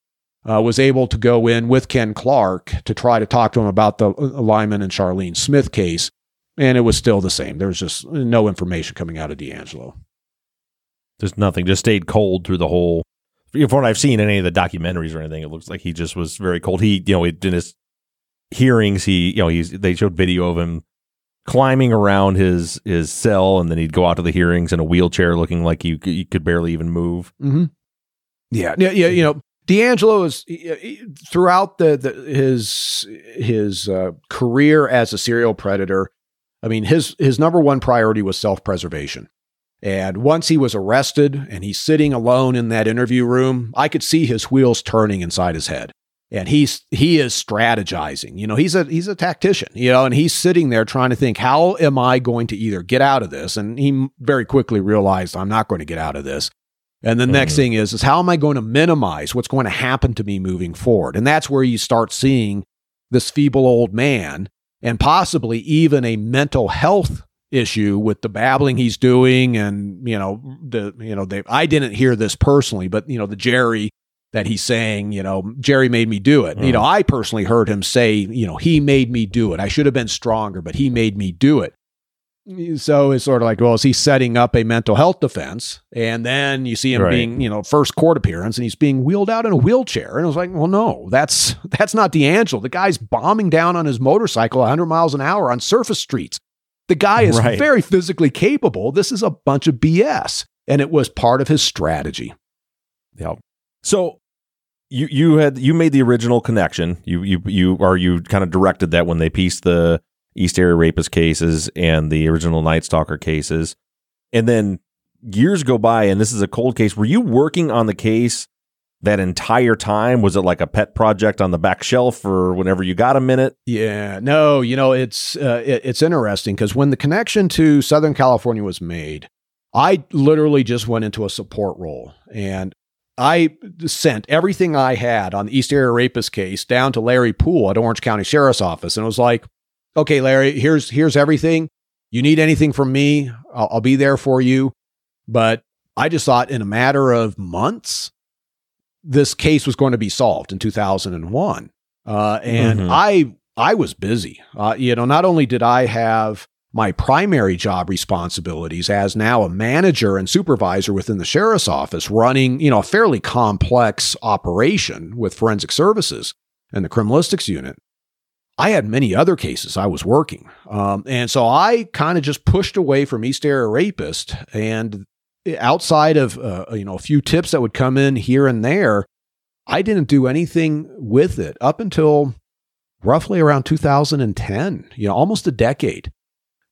uh, was able to go in with Ken Clark to try to talk to him about the uh, Lyman and Charlene Smith case and it was still the same. There was just no information coming out of DeAngelo. Just nothing. Just stayed cold through the whole. From what I've seen in any of the documentaries or anything, it looks like he just was very cold. He, you know, in his hearings, he, you know, he's they showed video of him climbing around his his cell, and then he'd go out to the hearings in a wheelchair, looking like he he could barely even move. Mm-hmm. Yeah, yeah, yeah. You know, DeAngelo is throughout the, the his his uh, career as a serial predator. I mean, his his number one priority was self preservation. And once he was arrested and he's sitting alone in that interview room, I could see his wheels turning inside his head. And he's he is strategizing. You know, he's a he's a tactician, you know, and he's sitting there trying to think, how am I going to either get out of this? And he very quickly realized I'm not going to get out of this. And the next Mhm. thing is, is how am I going to minimize what's going to happen to me moving forward? And that's where you start seeing this feeble old man and possibly even a mental health issue with the babbling he's doing and you know the you know they I didn't hear this personally but you know the Jerry that he's saying you know Jerry made me do it. You mm. know I personally heard him say you know he made me do it. I should have been stronger but he made me do it so it's sort of like well is he setting up a mental health defense and then you see him Right. being you know first court appearance and he's being wheeled out in a wheelchair and I was like well no that's <laughs> that's not DeAngelo the guy's bombing down on his motorcycle 100 miles an hour on surface streets the guy is Right. very physically capable. This is a bunch of BS. And it was part of his strategy. Yeah. So you you had you made the original connection. You you you or you kind of directed that when they pieced the East Area Rapist cases and the original Night Stalker cases, and then years go by, and this is a cold case. Were you working on the case that entire time? Was it like a pet project on the back shelf, or whenever you got a minute? Yeah, no, you know, it's uh, it, it's interesting because when the connection to Southern California was made, I literally just went into a support role and I sent everything I had on the East Area Rapist case down to Larry Poole at Orange County Sheriff's Office, and it was like, "Okay, Larry, here's here's everything. You need anything from me, I'll, I'll be there for you." But I just thought in a matter of months, this case was going to be solved in 2001. Uh, and Mhm. I I was busy. Uh, you know, not only did I have my primary job responsibilities as now a manager and supervisor within the sheriff's office, running you know a fairly complex operation with forensic services and the criminalistics unit. I had many other cases I was working, um, and so I kind of just pushed away from East Area Rapist and outside of uh, you know a few tips that would come in here and there, I didn't do anything with it up until roughly around 2010. You know, almost a decade.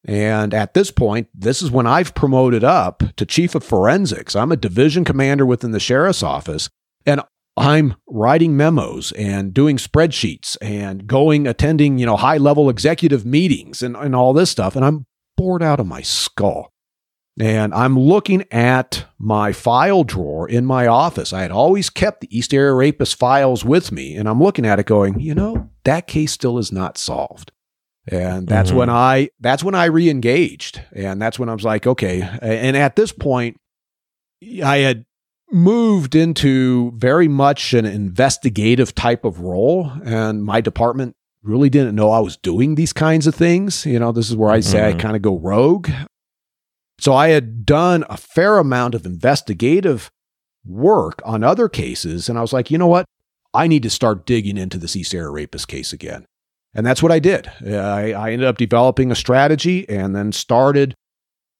And at this point, this is when I've promoted up to chief of forensics. I'm a division commander within the sheriff's office, and I'm writing memos and doing spreadsheets and going attending, you know, high level executive meetings and, and all this stuff. And I'm bored out of my skull. And I'm looking at my file drawer in my office. I had always kept the East Area Rapist files with me. And I'm looking at it going, you know, that case still is not solved. And that's Mhm. when I that's when I re-engaged. And that's when I was like, okay. And at this point, I had moved into very much an investigative type of role. And my department really didn't know I was doing these kinds of things. You know, this is where I say Mhm. I kind of go rogue. So I had done a fair amount of investigative work on other cases. And I was like, you know what? I need to start digging into this East Area Rapist case again. And that's what I did. I, I ended up developing a strategy and then started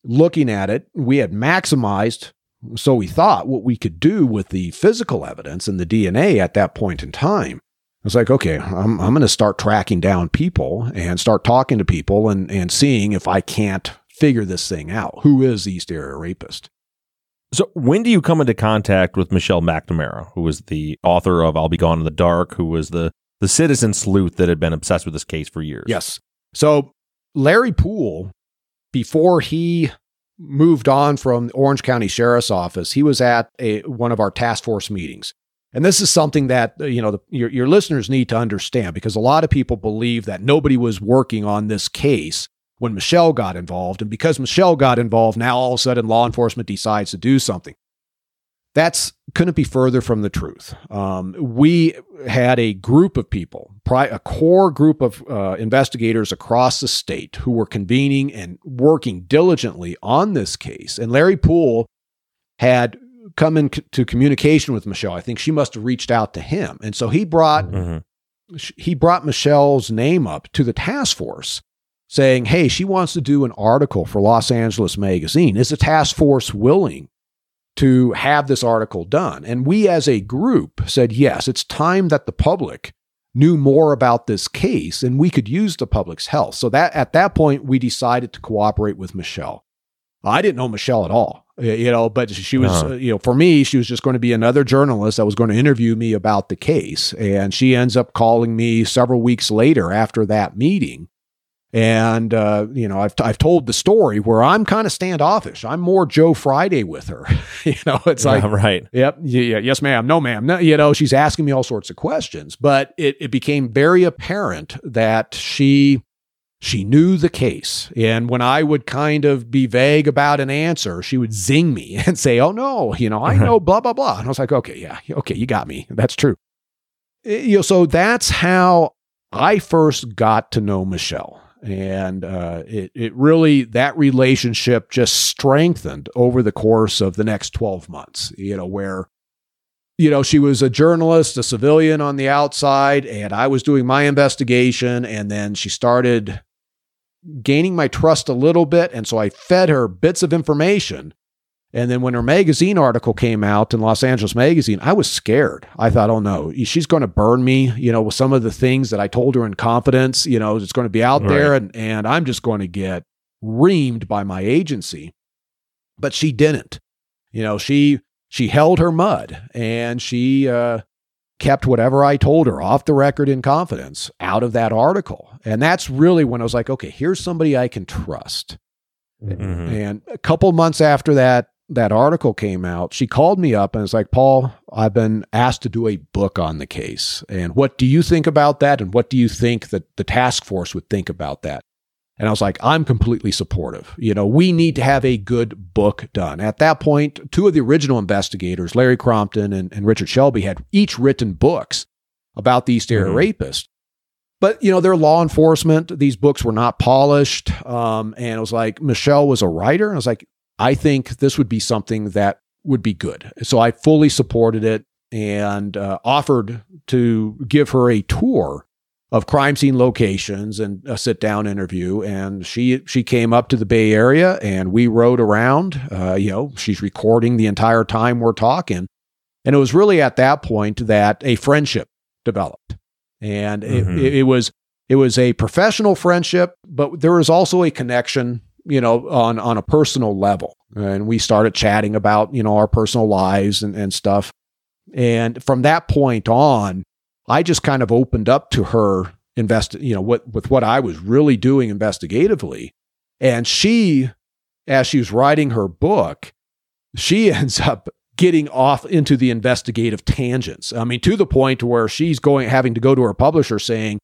looking at it. We had maximized, so we thought, what we could do with the physical evidence and the DNA at that point in time. I was like, okay, I'm, I'm going to start tracking down people and start talking to people and, and seeing if I can't figure this thing out. Who is the East Area Rapist? So, when do you come into contact with Michelle McNamara, who was the author of I'll Be Gone in the Dark, who was the, the citizen sleuth that had been obsessed with this case for years? Yes. So Larry Poole, before he moved on from Orange County Sheriff's Office, he was at a, one of our task force meetings. And this is something that uh, you know the, your, your listeners need to understand because a lot of people believe that nobody was working on this case when Michelle got involved, and because Michelle got involved, now all of a sudden law enforcement decides to do something. That's couldn't be further from the truth. Um, we had a group of people, a core group of uh, investigators across the state who were convening and working diligently on this case. And Larry Poole had come into communication with Michelle. I think she must have reached out to him, and so he brought Mhm. he brought Michelle's name up to the task force saying, Hey, she wants to do an article for Los Angeles Magazine. Is the task force willing to have this article done? And we as a group said, Yes, it's time that the public knew more about this case and we could use the public's help. So that at that point, we decided to cooperate with Michelle. I didn't know Michelle at all, you know, but she was, Uh-huh. uh, you know, for me, she was just going to be another journalist that was going to interview me about the case. And she ends up calling me several weeks later after that meeting. And, uh, you know, I've, I've told the story where I'm kind of standoffish. I'm more Joe Friday with her. <laughs> you know, it's like, right. Yep. Yeah, yeah. Yes, ma'am. No, ma'am. No, you know, she's asking me all sorts of questions, but it, it became very apparent that she she knew the case. And when I would kind of be vague about an answer, she would zing me <laughs> and say, Oh no, you know, I know blah blah blah. And I was like, Okay, yeah, okay, you got me. That's true. You know, so that's how I first got to know Michelle. And uh, it, it really, that relationship just strengthened over the course of the next 12 months, you know, where, you know, she was a journalist, a civilian on the outside, and I was doing my investigation. And then she started gaining my trust a little bit. And so I fed her bits of information. And then when her magazine article came out in Los Angeles Magazine, I was scared. I thought, oh no, she's going to burn me, you know, with some of the things that I told her in confidence, you know, it's going to be out there and, and I'm just going to get reamed by my agency. But she didn't. You know, she she held her mud and she uh kept whatever I told her off the record in confidence out of that article. And that's really when I was like, okay, here's somebody I can trust. Mhm. And a couple months after that that article came out, she called me up and was like, "Paul, I've been asked to do a book on the case. And what do you think about that? And what do you think that the task force would think about that?" And I was like, "I'm completely supportive. You know, we need to have a good book done." At that point, two of the original investigators, Larry Crompton and, and Richard Shelby, had each written books about the East Area Mhm. rapist but you know they're law enforcement these books were not polished um, and it was like michelle was a writer and i was like i think this would be something that would be good. So i fully supported it and uh, offered to give her a tour of crime scene locations and a sit down interview. And she she came up to the bay area and we rode around. Uh, you know she's recording the entire time we're talking. And it was really at that point that a friendship developed. And Mhm. it, it was it was a professional friendship, but there was also a connection, you know, on on a personal level. And we started chatting about you know our personal lives and, and stuff. And from that point on, I just kind of opened up to her invest, you know, what with what I was really doing investigatively. And she, as she was writing her book, she <laughs> ends up getting off into the investigative tangents. I mean, to the point where she's going, having to go to her publisher saying,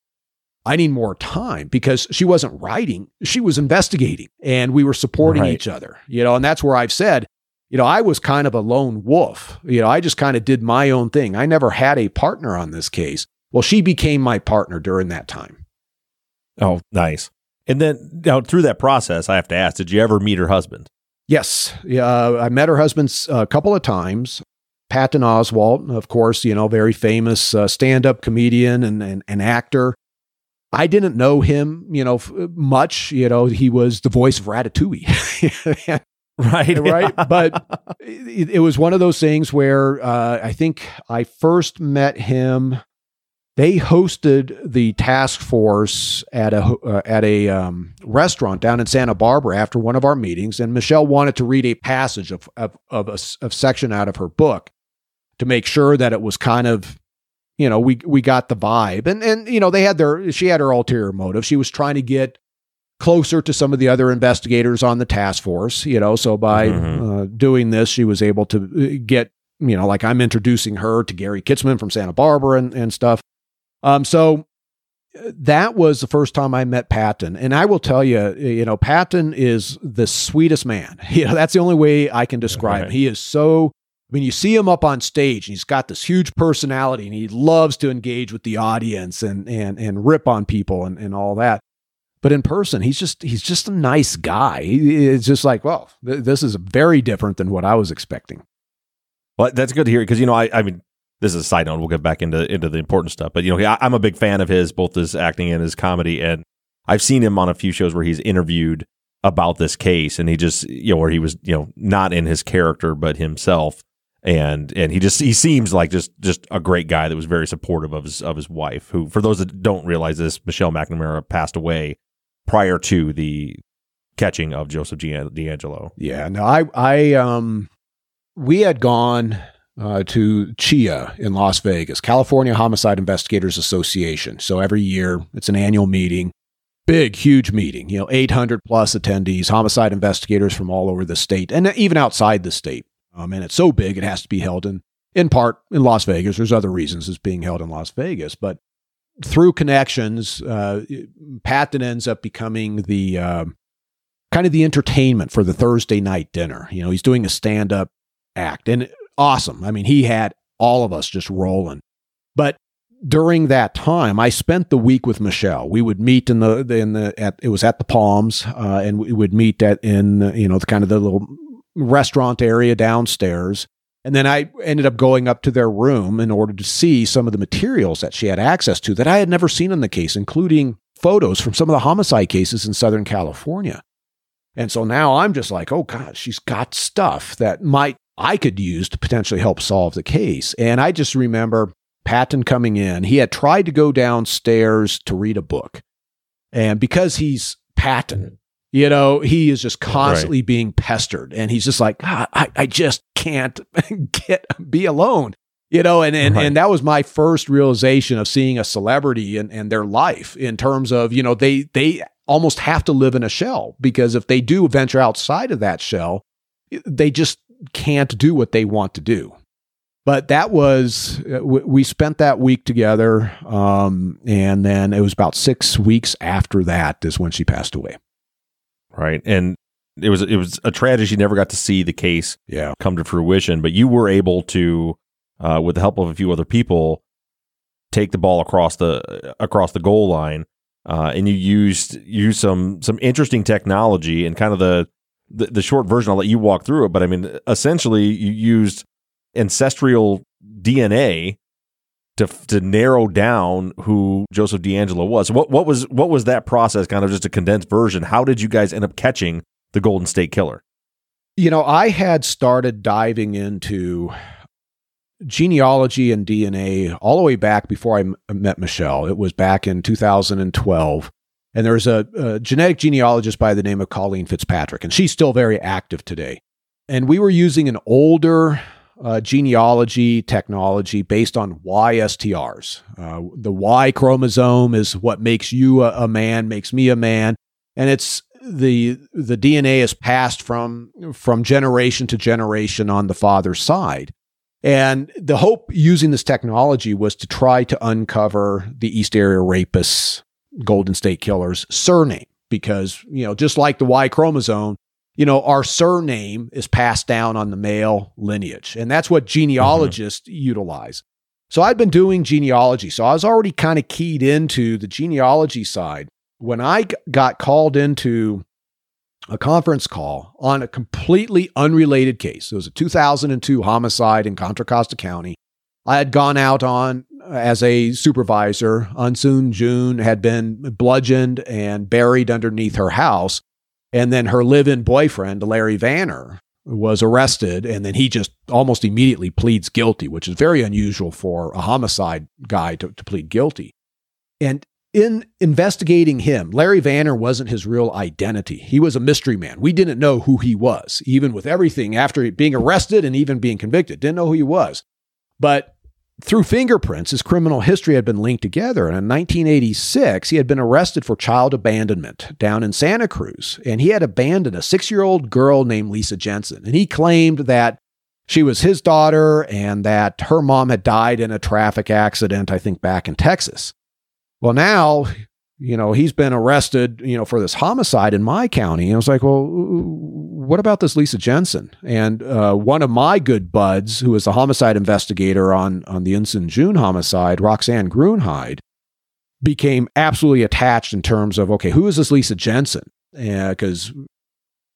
I need more time because she wasn't writing, she was investigating and we were supporting Right. each other, you know, and that's where I've said, you know, I was kind of a lone wolf. You know, I just kind of did my own thing. I never had a partner on this case. Well, she became my partner during that time. Oh, nice. And then now through that process, I have to ask, did you ever meet her husband? Yes. Yeah, I met her husband a couple of times. Patton Oswalt, of course, you know, very famous uh, stand up comedian and, and, and actor. I didn't know him, you know, much. You know, he was the voice of Ratatouille. <laughs> right. Right. <laughs> but it, it, was one of those things where uh, I think I first met him. They hosted the task force at a uh, at a um, restaurant down in Santa Barbara after one of our meetings, and Michelle wanted to read a passage of of, of a of section out of her book to make sure that it was kind of you know we we got the vibe and and you know they had their she had her ulterior motive she was trying to get closer to some of the other investigators on the task force you know so by mm-hmm. uh, doing this she was able to uh, get you know like i'm introducing her to gary kitzman from santa barbara and, and stuff um so uh, that was the first time I met Patton. And I will tell you, you know, Patton is the sweetest man. <laughs> You know, that's the only way I can describe right. him. He is so mean, you see him up on stage and he's got this huge personality and he loves to engage with the audience and and and rip on people and, and all that. But in person, he's just he's just a nice guy. It's just like, well, th- this is very different than what I was expecting. Well, that's good to hear because you know, I I mean, this is a side note. We'll get back into into the important stuff, but you know, I, I'm a big fan of his, both his acting and his comedy, and I've seen him on a few shows where he's interviewed about this case, and he just you know, where he was you know not in his character but himself and and he just he seems like just just a great guy that was very supportive of his of his wife who for those that don't realize this Michelle McNamara passed away prior to the catching of Joseph DeAngelo. Yeah, no, I I um we had gone uh, to CHIA in Las Vegas, California Homicide Investigators Association. So every year it's an annual meeting, big, huge meeting. You know, 800 plus attendees, homicide investigators from all over the state and even outside the state. Um, and it's so big, it has to be held in, in part in Las Vegas. There's other reasons it's being held in Las Vegas, but through connections, uh, Patton ends up becoming the uh, kind of the entertainment for the Thursday night dinner. You know, he's doing a stand up act and awesome. I mean, he had all of us just rolling. But during that time, I spent the week with Michelle. We would meet in the in the at it was at the Palms, uh, and we would meet at in you know the kind of the little restaurant area downstairs. And then I ended up going up to their room in order to see some of the materials that she had access to that I had never seen in the case, including photos from some of the homicide cases in Southern California. And so now I'm just like, oh God, she's got stuff that might I could use to potentially help solve the case. And I just remember Patton coming in. He had tried to go downstairs to read a book. And because he's Patton, you know, he is just constantly right. being pestered. And he's just like, I, I just can't <laughs> get be alone. You know, and and, right. and that was my first realization of seeing a celebrity and, and their life in terms of, you know, they they almost have to live in a shell because if they do venture outside of that shell, they just can't do what they want to do. But that was, uh, we spent that week together. Um, and then it was about six weeks after that is when she passed away right? And it was it was a tragedy. She never got to see the case yeah. come to fruition, but you were able to, uh, with the help of a few other people, take the ball across the across the goal line, uh, and you used used some some interesting technology and kind of the, the the short version. I'll let you walk through it, but I mean, essentially, you used ancestral DNA to to narrow down who Joseph DeAngelo was. What what was what was that process? Kind of just a condensed version. How did you guys end up catching the Golden State Killer? You know, I had started diving into genealogy and DNA all the way back before I m- met Michelle. It was back in 2012. And there's a, a genetic genealogist by the name of Colleen Fitzpatrick, and she's still very active today. And we were using an older uh, genealogy technology based on YSTRs. Uh, the Y chromosome is what makes you a, a, man, makes me a man, and it's the the DNA is passed from from generation to generation on the father's side. And the hope using this technology was to try to uncover the East Area Rapists, Golden State Killers surname, because you know just like the Y chromosome, you know, our surname is passed down on the male lineage. And that's what genealogists mm-hmm. utilize. So I'd been doing genealogy. So I was already kind of keyed into the genealogy side. When I got called into a conference call on a completely unrelated case, it was a 2002 homicide in Contra Costa County. I had gone out on as a supervisor. Eunsoon Jun had been bludgeoned and buried underneath her house. And then her live in boyfriend, Larry Vanner, was arrested. And then he just almost immediately pleads guilty, which is very unusual for a homicide guy to, to plead guilty. And in investigating him, Larry Vanner wasn't his real identity. He was a mystery man. We didn't know who he was, even with everything after being arrested and even being convicted. Didn't know who he was. But through fingerprints, his criminal history had been linked together. And in 1986, he had been arrested for child abandonment down in Santa Cruz. And he had abandoned a six year old girl named Lisa Jensen. And he claimed that she was his daughter and that her mom had died in a traffic accident, I think back in Texas. Well, now you know, he's been arrested, you know, for this homicide in my county. And I was like, well, what about this Lisa Jensen? And uh, one of my good buds, who is the homicide investigator on, on the Eunsoon Jun homicide, Roxanne Gruenheid, became absolutely attached in terms of, okay, who is this Lisa Jensen? Because uh,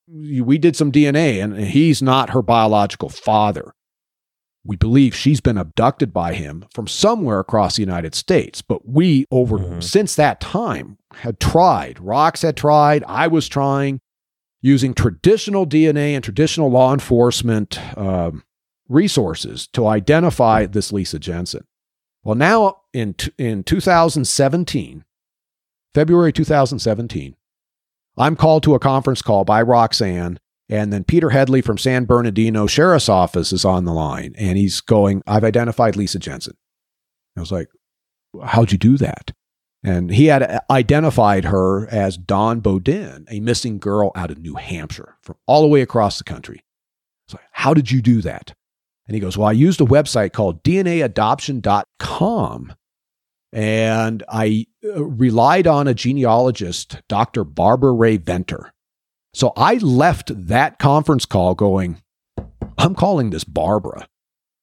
we did some DNA and he's not her biological father. We believe she's been abducted by him from somewhere across the United States. But we, over mm-hmm. since that time, had tried. Rox had tried. I was trying using traditional DNA and traditional law enforcement um, resources to identify this Lisa Jensen. Well, now in, t- in 2017, February 2017, I'm called to a conference call by Roxanne and then Peter Headley from San Bernardino Sheriff's Office is on the line and he's going, I've identified Lisa Jensen. I was like, How'd you do that? And he had identified her as Dawn Beaudin, a missing girl out of New Hampshire from all the way across the country. So, how did you do that? And he goes, Well, I used a website called DNAadoption.com and I uh, relied on a genealogist, Dr. Barbara Rae-Venter. So I left that conference call going, I'm calling this Barbara.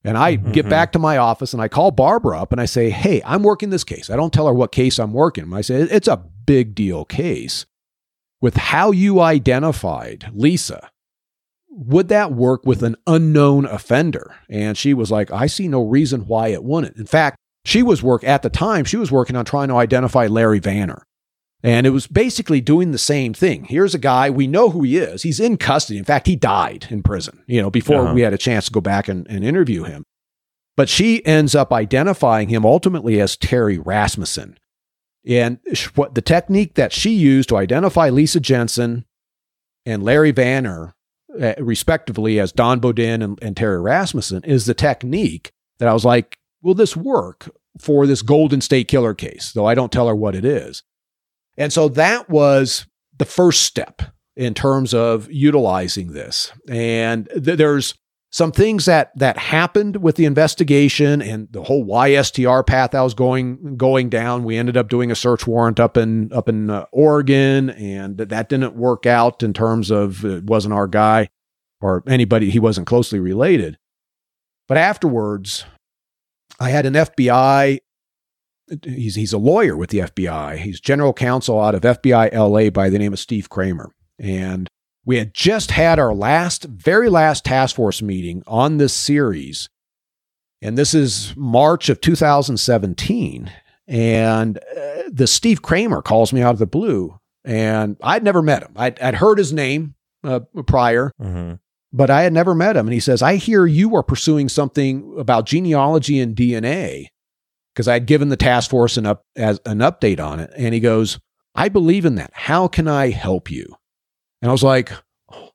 And I mm-hmm. get back to my office and I call Barbara up and I say, Hey, I'm working this case. I don't tell her what case I'm working. I say, It's a big deal case. With how you identified Lisa, would that work with an unknown offender? And she was like, I see no reason why it wouldn't. In fact, she was work at the time, she was working on trying to identify Larry Vanner. And it was basically doing the same thing. Here's a guy, we know who he is. He's in custody. In fact, he died in prison, you know, before uh-huh. we had a chance to go back and, and interview him. But she ends up identifying him ultimately as Terry Rasmussen. And what the technique that she used to identify Lisa Jensen and Larry Vanner, uh, respectively, as Dawn Beaudin and, and Terry Rasmussen, is the technique that I was like, will this work for this Golden State Killer case? Though I don't tell her what it is. And so that was the first step in terms of utilizing this. And th- there's some things that that happened with the investigation and the whole YSTR path I was going going down. We ended up doing a search warrant up in up in uh, Oregon, and that didn't work out in terms of it wasn't our guy or anybody. He wasn't closely related. But afterwards, I had an FBI he's he's a lawyer with the FBI. He's general counsel out of FBI LA by the name of Steve Kramer. And we had just had our last very last task force meeting on this series. And this is March of 2017 and uh, the Steve Kramer calls me out of the blue and I'd never met him. I'd, I'd heard his name uh, prior. Mm-hmm but I had never met him. And he says, I hear you are pursuing something about genealogy and DNA because I had given the task force an up as an update on it. And he goes, I believe in that. How can I help you? And I was like, oh,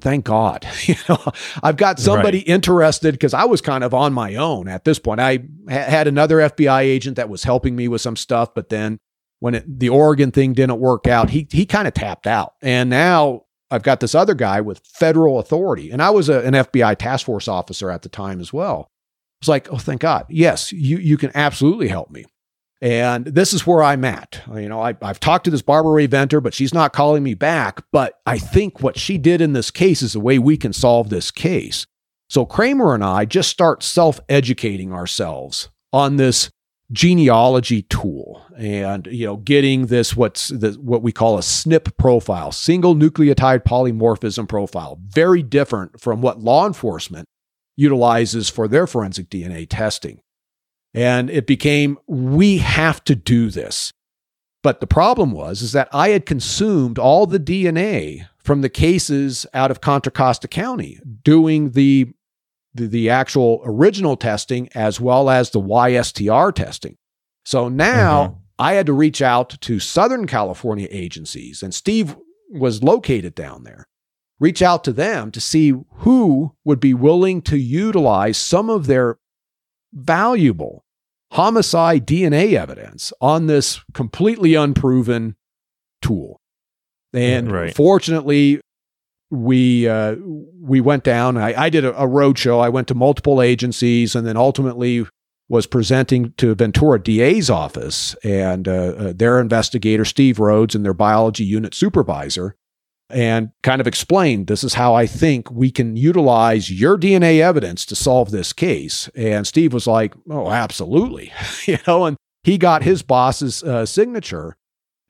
thank God. <laughs> you know, I've got somebody right. interested because I was kind of on my own at this point. I ha- had another FBI agent that was helping me with some stuff, but then when it, the Oregon thing didn't work out, he he kind of tapped out. And now I've got this other guy with federal authority. And I was a, an FBI task force officer at the time as well. It's like, oh, thank God. Yes, you, you can absolutely help me. And this is where I'm at. You know, I, have talked to this Barbara Venter, but she's not calling me back. But I think what she did in this case is the way we can solve this case. So Kramer and I just start self educating ourselves on this genealogy tool and you know getting this what's the, what we call a SNP profile single nucleotide polymorphism profile very different from what law enforcement utilizes for their forensic DNA testing and it became we have to do this but the problem was is that I had consumed all the DNA from the cases out of Contra Costa County doing the the, the actual original testing as well as the YSTR testing. So now mm-hmm. I had to reach out to Southern California agencies, and Steve was located down there. Reach out to them to see who would be willing to utilize some of their valuable homicide DNA evidence on this completely unproven tool. And right. fortunately, we uh, we went down. I, I did a, a road show. I went to multiple agencies, and then ultimately was presenting to Ventura DA's office and uh, uh, their investigator Steve Rhodes and their biology unit supervisor, and kind of explained this is how I think we can utilize your DNA evidence to solve this case. And Steve was like, "Oh, absolutely," <laughs> you know, and he got his boss's uh, signature.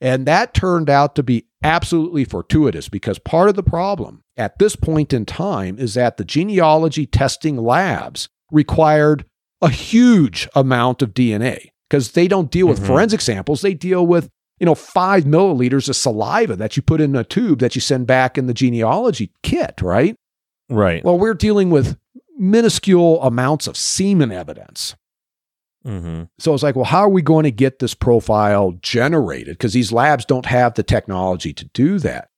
And that turned out to be absolutely fortuitous because part of the problem at this point in time is that the genealogy testing labs required a huge amount of DNA because they don't deal with mm-hmm. forensic samples. They deal with, you know, five milliliters of saliva that you put in a tube that you send back in the genealogy kit, right? Right. Well, we're dealing with minuscule amounts of semen evidence. Mm-hmm. So it's like, well, how are we going to get this profile generated? Because these labs don't have the technology to do that.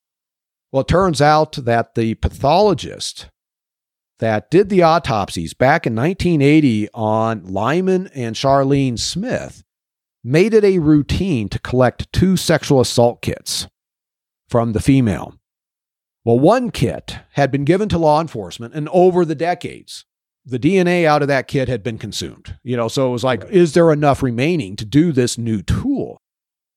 Well, it turns out that the pathologist that did the autopsies back in 1980 on Lyman and Charlene Smith made it a routine to collect two sexual assault kits from the female. Well, one kit had been given to law enforcement, and over the decades, the DNA out of that kit had been consumed. You know, so it was like, is there enough remaining to do this new tool?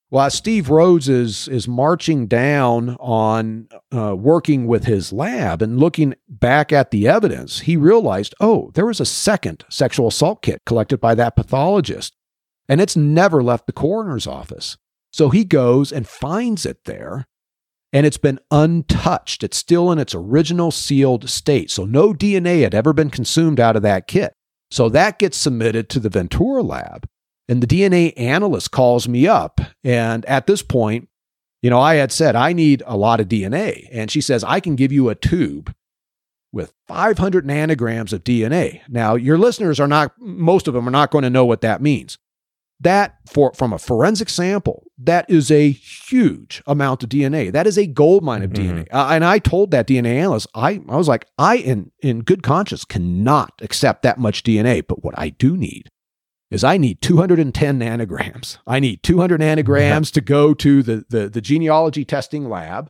Well, Steve Rhodes is is marching down on uh, working with his lab and looking back at the evidence, he realized, oh, there was a second sexual assault kit collected by that pathologist, and it's never left the coroner's office. So he goes and finds it there and it's been untouched. It's still in its original sealed state. So no DNA had ever been consumed out of that kit. So that gets submitted to the Ventura lab. And the DNA analyst calls me up. And at this point, you know, I had said, I need a lot of DNA. And she says, I can give you a tube with 500 nanograms of DNA. Now, your listeners are not, most of them are not going to know what that means that for from a forensic sample that is a huge amount of dna that is a gold mine of mm-hmm. dna uh, and i told that dna analyst i, I was like i in, in good conscience cannot accept that much dna but what i do need is i need 210 nanograms. I need 200 nanograms <laughs> to go to the, the, the genealogy testing lab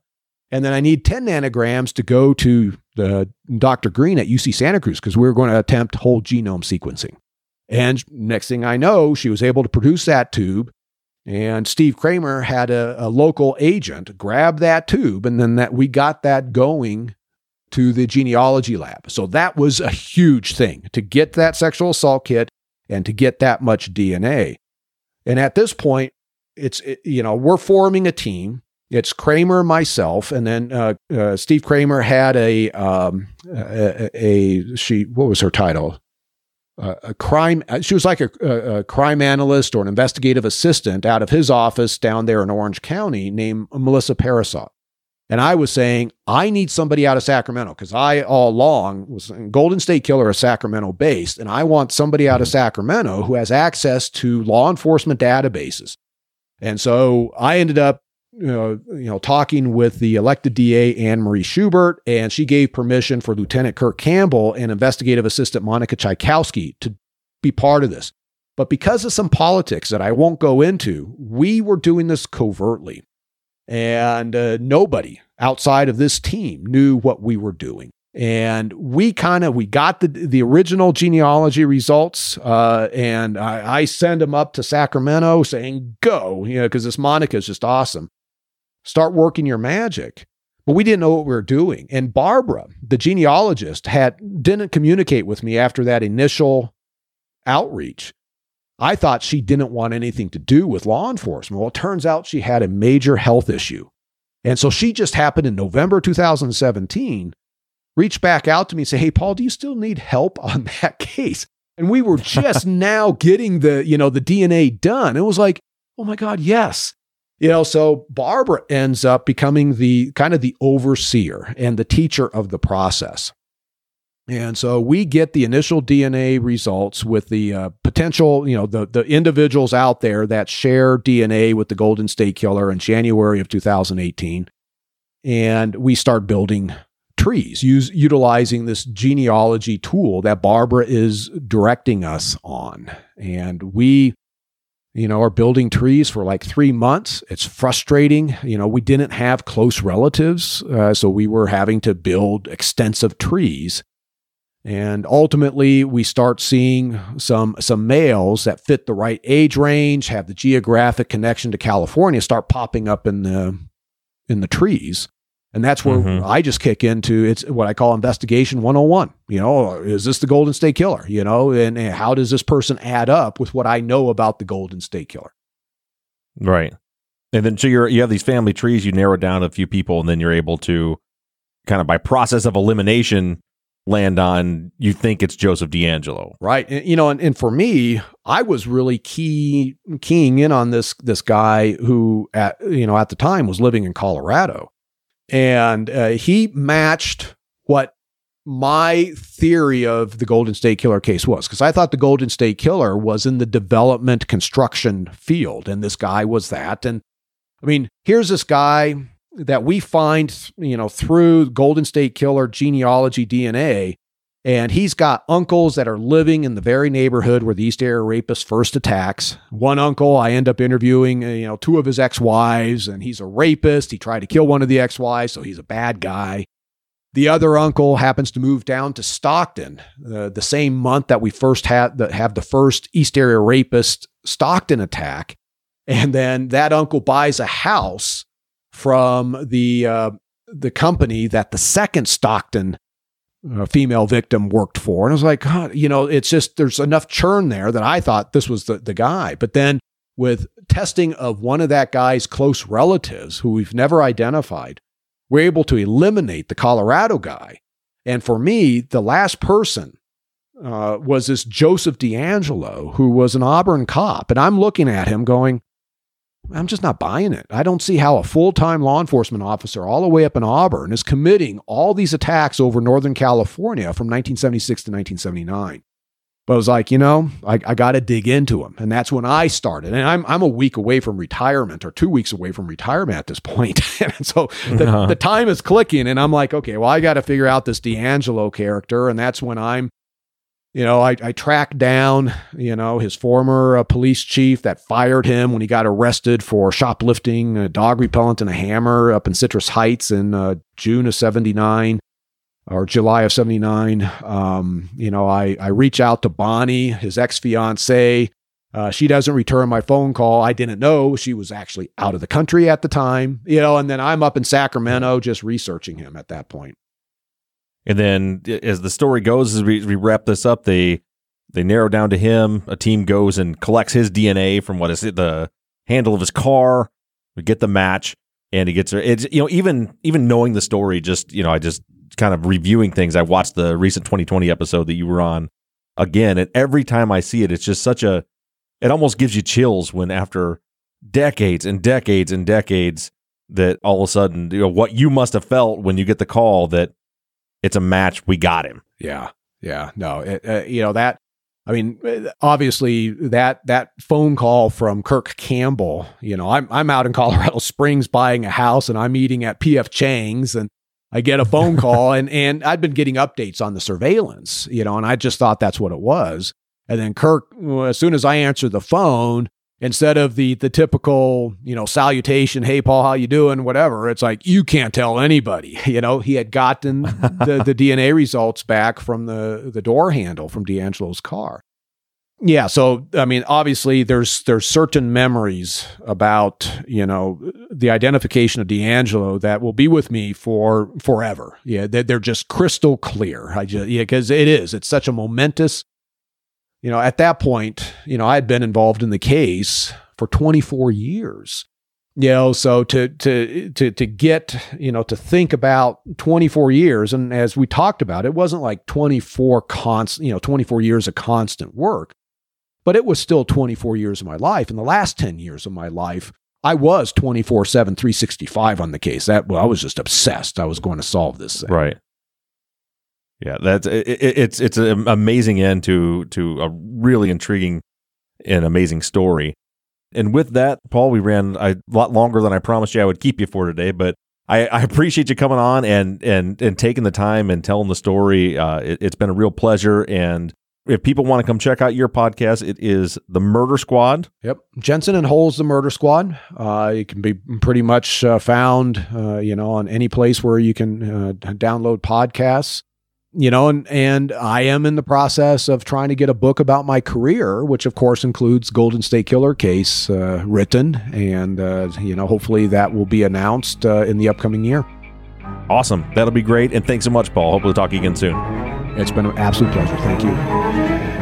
and then i need 10 nanograms to go to the dr green at uc santa cruz because we're going to attempt whole genome sequencing and next thing I know, she was able to produce that tube. And Steve Kramer had a, a local agent grab that tube, and then that we got that going to the genealogy lab. So that was a huge thing to get that sexual assault kit and to get that much DNA. And at this point, it's it, you know we're forming a team. It's Kramer, myself, and then uh, uh, Steve Kramer had a, um, a, a she. What was her title? A crime. Uh, she was like a, a, crime analyst or an investigative assistant out of his office down there in Orange County named Melissa Parasot. And I was saying, I need somebody out of Sacramento because I all along was Golden State Killer is Sacramento based, and I want somebody out of mm-hmm. Sacramento who has access to law enforcement databases. And so I ended up know, you know, talking with the elected DA Anne Marie Schubert, and she gave permission for Lieutenant Kirk Campbell and investigative assistant Monica Czajkowski to be part of this. But because of some politics that I won't go into, we were doing this covertly. And uh, nobody outside of this team knew what we were doing. and we kind of we got the the original genealogy results uh, and I, I send them up to sacramento saying go you know because this monica is just awesome start working your magic but we didn't know what we were doing and barbara the genealogist had didn't communicate with me after that initial outreach i thought she didn't want anything to do with law enforcement well it turns out she had a major health issue and so she just happened in november 2017 reached back out to me and say, Hey, Paul, do you still need help <laughs> on that case? And we were just <laughs> now getting the, you know, the DNA done. It was like, oh my God, yes. You know, so Barbara ends up becoming the kind of the overseer and the teacher of the process. And so we get the initial DNA results with the uh, potential, you know, the, the individuals out there that share DNA with the Golden State Killer in January of 2018. And we start building trees, use, utilizing this genealogy tool that Barbara is directing us on. And we, you know, are building trees for like three months. It's frustrating. You know, we didn't have close relatives, uh, so we were having to build extensive trees. And ultimately, we start seeing some some males that fit the right age range, have the geographic connection to California, start popping up in the in the trees. And that's where mm-hmm. I just kick into it's what I call investigation 101. You know, is this the Golden State Killer? You know, and, and, how does this person add up with what I know about the Golden State Killer? Right. And then so you're you have these family trees, you narrow down a few people, and then you're able to kind of by process of elimination land on you think it's Joseph DeAngelo. Right. And, you know, and, and for me, I was really key keying in on this this guy who at you know at the time was living in Colorado and uh, he matched what my theory of the Golden State Killer case was because I thought the Golden State Killer was in the development construction field, and this guy was that. And I mean, here's this guy that we find, you know, through Golden State Killer genealogy DNA and he's got uncles that are living in the very neighborhood where the East Area Rapist first attacks. One uncle, I end up interviewing, uh, you know, two of his ex-wives, and he's a rapist. He tried to kill one of the ex-wives, so he's a bad guy. The other uncle happens to move down to Stockton uh, the same month that we first had have the first East Area Rapist Stockton attack, and then that uncle buys a house from the uh, the company that the second Stockton a female victim worked for. And I was like, God, you know, it's just there's enough churn there that I thought this was the, the guy. But then with testing of one of that guy's close relatives who we've never identified, we're able to eliminate the Colorado guy. And for me, the last person uh, was this Joseph DeAngelo, who was an Auburn cop. And I'm looking at him going, I'm just not buying it. I don't see how a full time law enforcement officer, all the way up in Auburn, is committing all these attacks over Northern California from 1976 to 1979. But I was like, you know, I, I got to dig into them. And that's when I started. And I'm, I'm a week away from retirement or two weeks away from retirement at this point. <laughs> and so the, uh-huh. the time is clicking. And I'm like, okay, well, I got to figure out this DeAngelo character. And that's when I'm you know, I, I tracked down, you know, his former uh, police chief that fired him when he got arrested for shoplifting a dog repellent and a hammer up in Citrus Heights in uh, June of 79 or July of 79. Um, you know, I, I reach out to Bonnie, his ex fiancee. Uh, she doesn't return my phone call. I didn't know she was actually out of the country at the time, you know, and then I'm up in Sacramento just researching him at that point. And then eh, as the story goes, as we, we wrap this up, they they narrow down to him. A team goes and collects his DNA from what is it, the handle of his car. We get the match, and he gets it's you know even even knowing the story, just you know I just kind of reviewing things. I watched the recent 2020 episode that you were on again, and every time I see it, it's just such a it almost gives you chills when after decades and decades and decades that all of a sudden you know what you must have felt when you get the call that it's a match. We got him. Yeah. Yeah. No, it, uh, you know, that, I mean, obviously that, that phone call from Kirk Campbell, you know, I'm, I'm out in Colorado Springs buying a house and I'm eating at PF Chang's and I get a phone <laughs> call and, and I'd been getting updates on the surveillance, you know, and I just thought that's what it was. And then Kirk, as soon as I answered the phone, instead of the the typical you know salutation hey paul how you doing? whatever it's like you can't tell anybody <laughs> you know? He had gotten the, the <laughs> dna results back from the the door handle from DeAngelo's car. Yeah so i mean obviously there's there's certain memories about you know the identification of DeAngelo that will be with me for forever. Yeah they're, they're just crystal clear. I just yeah because it is. It's such a momentous you know, at that point, you know, I had been involved in the case for 24 years. You know, so to to to to get, you know, to think about 24 years and as we talked about, it wasn't like 24 constant, you know, 24 years of constant work, but it was still 24 years of my life. In the last 10 years of my life, I was 24 7, 365 on the case. That well, I was just obsessed. I was going to solve this thing. Right. Yeah, that's it, it's it's an amazing end to to a really intriguing and amazing story. And with that, Paul, we ran a lot longer than I promised you I would keep you for today, but I, I appreciate you coming on and and and taking the time and telling the story. Uh, it, has been a real pleasure. And if people want to come check out your podcast, it is the Murder Squad. Yep, Jensen and Holes, the Murder Squad. Uh, it can be pretty much uh, found, uh, you know, on any place where you can uh, download podcasts you know, and and I am in the process of trying to get a book about my career, which of course includes Golden State Killer case uh, written, and uh, you know, hopefully that will be announced uh, in the upcoming year. Awesome, that'll be great, and thanks so much, Paul. Hope we'll talk again soon. It's been an absolute pleasure. Thank you.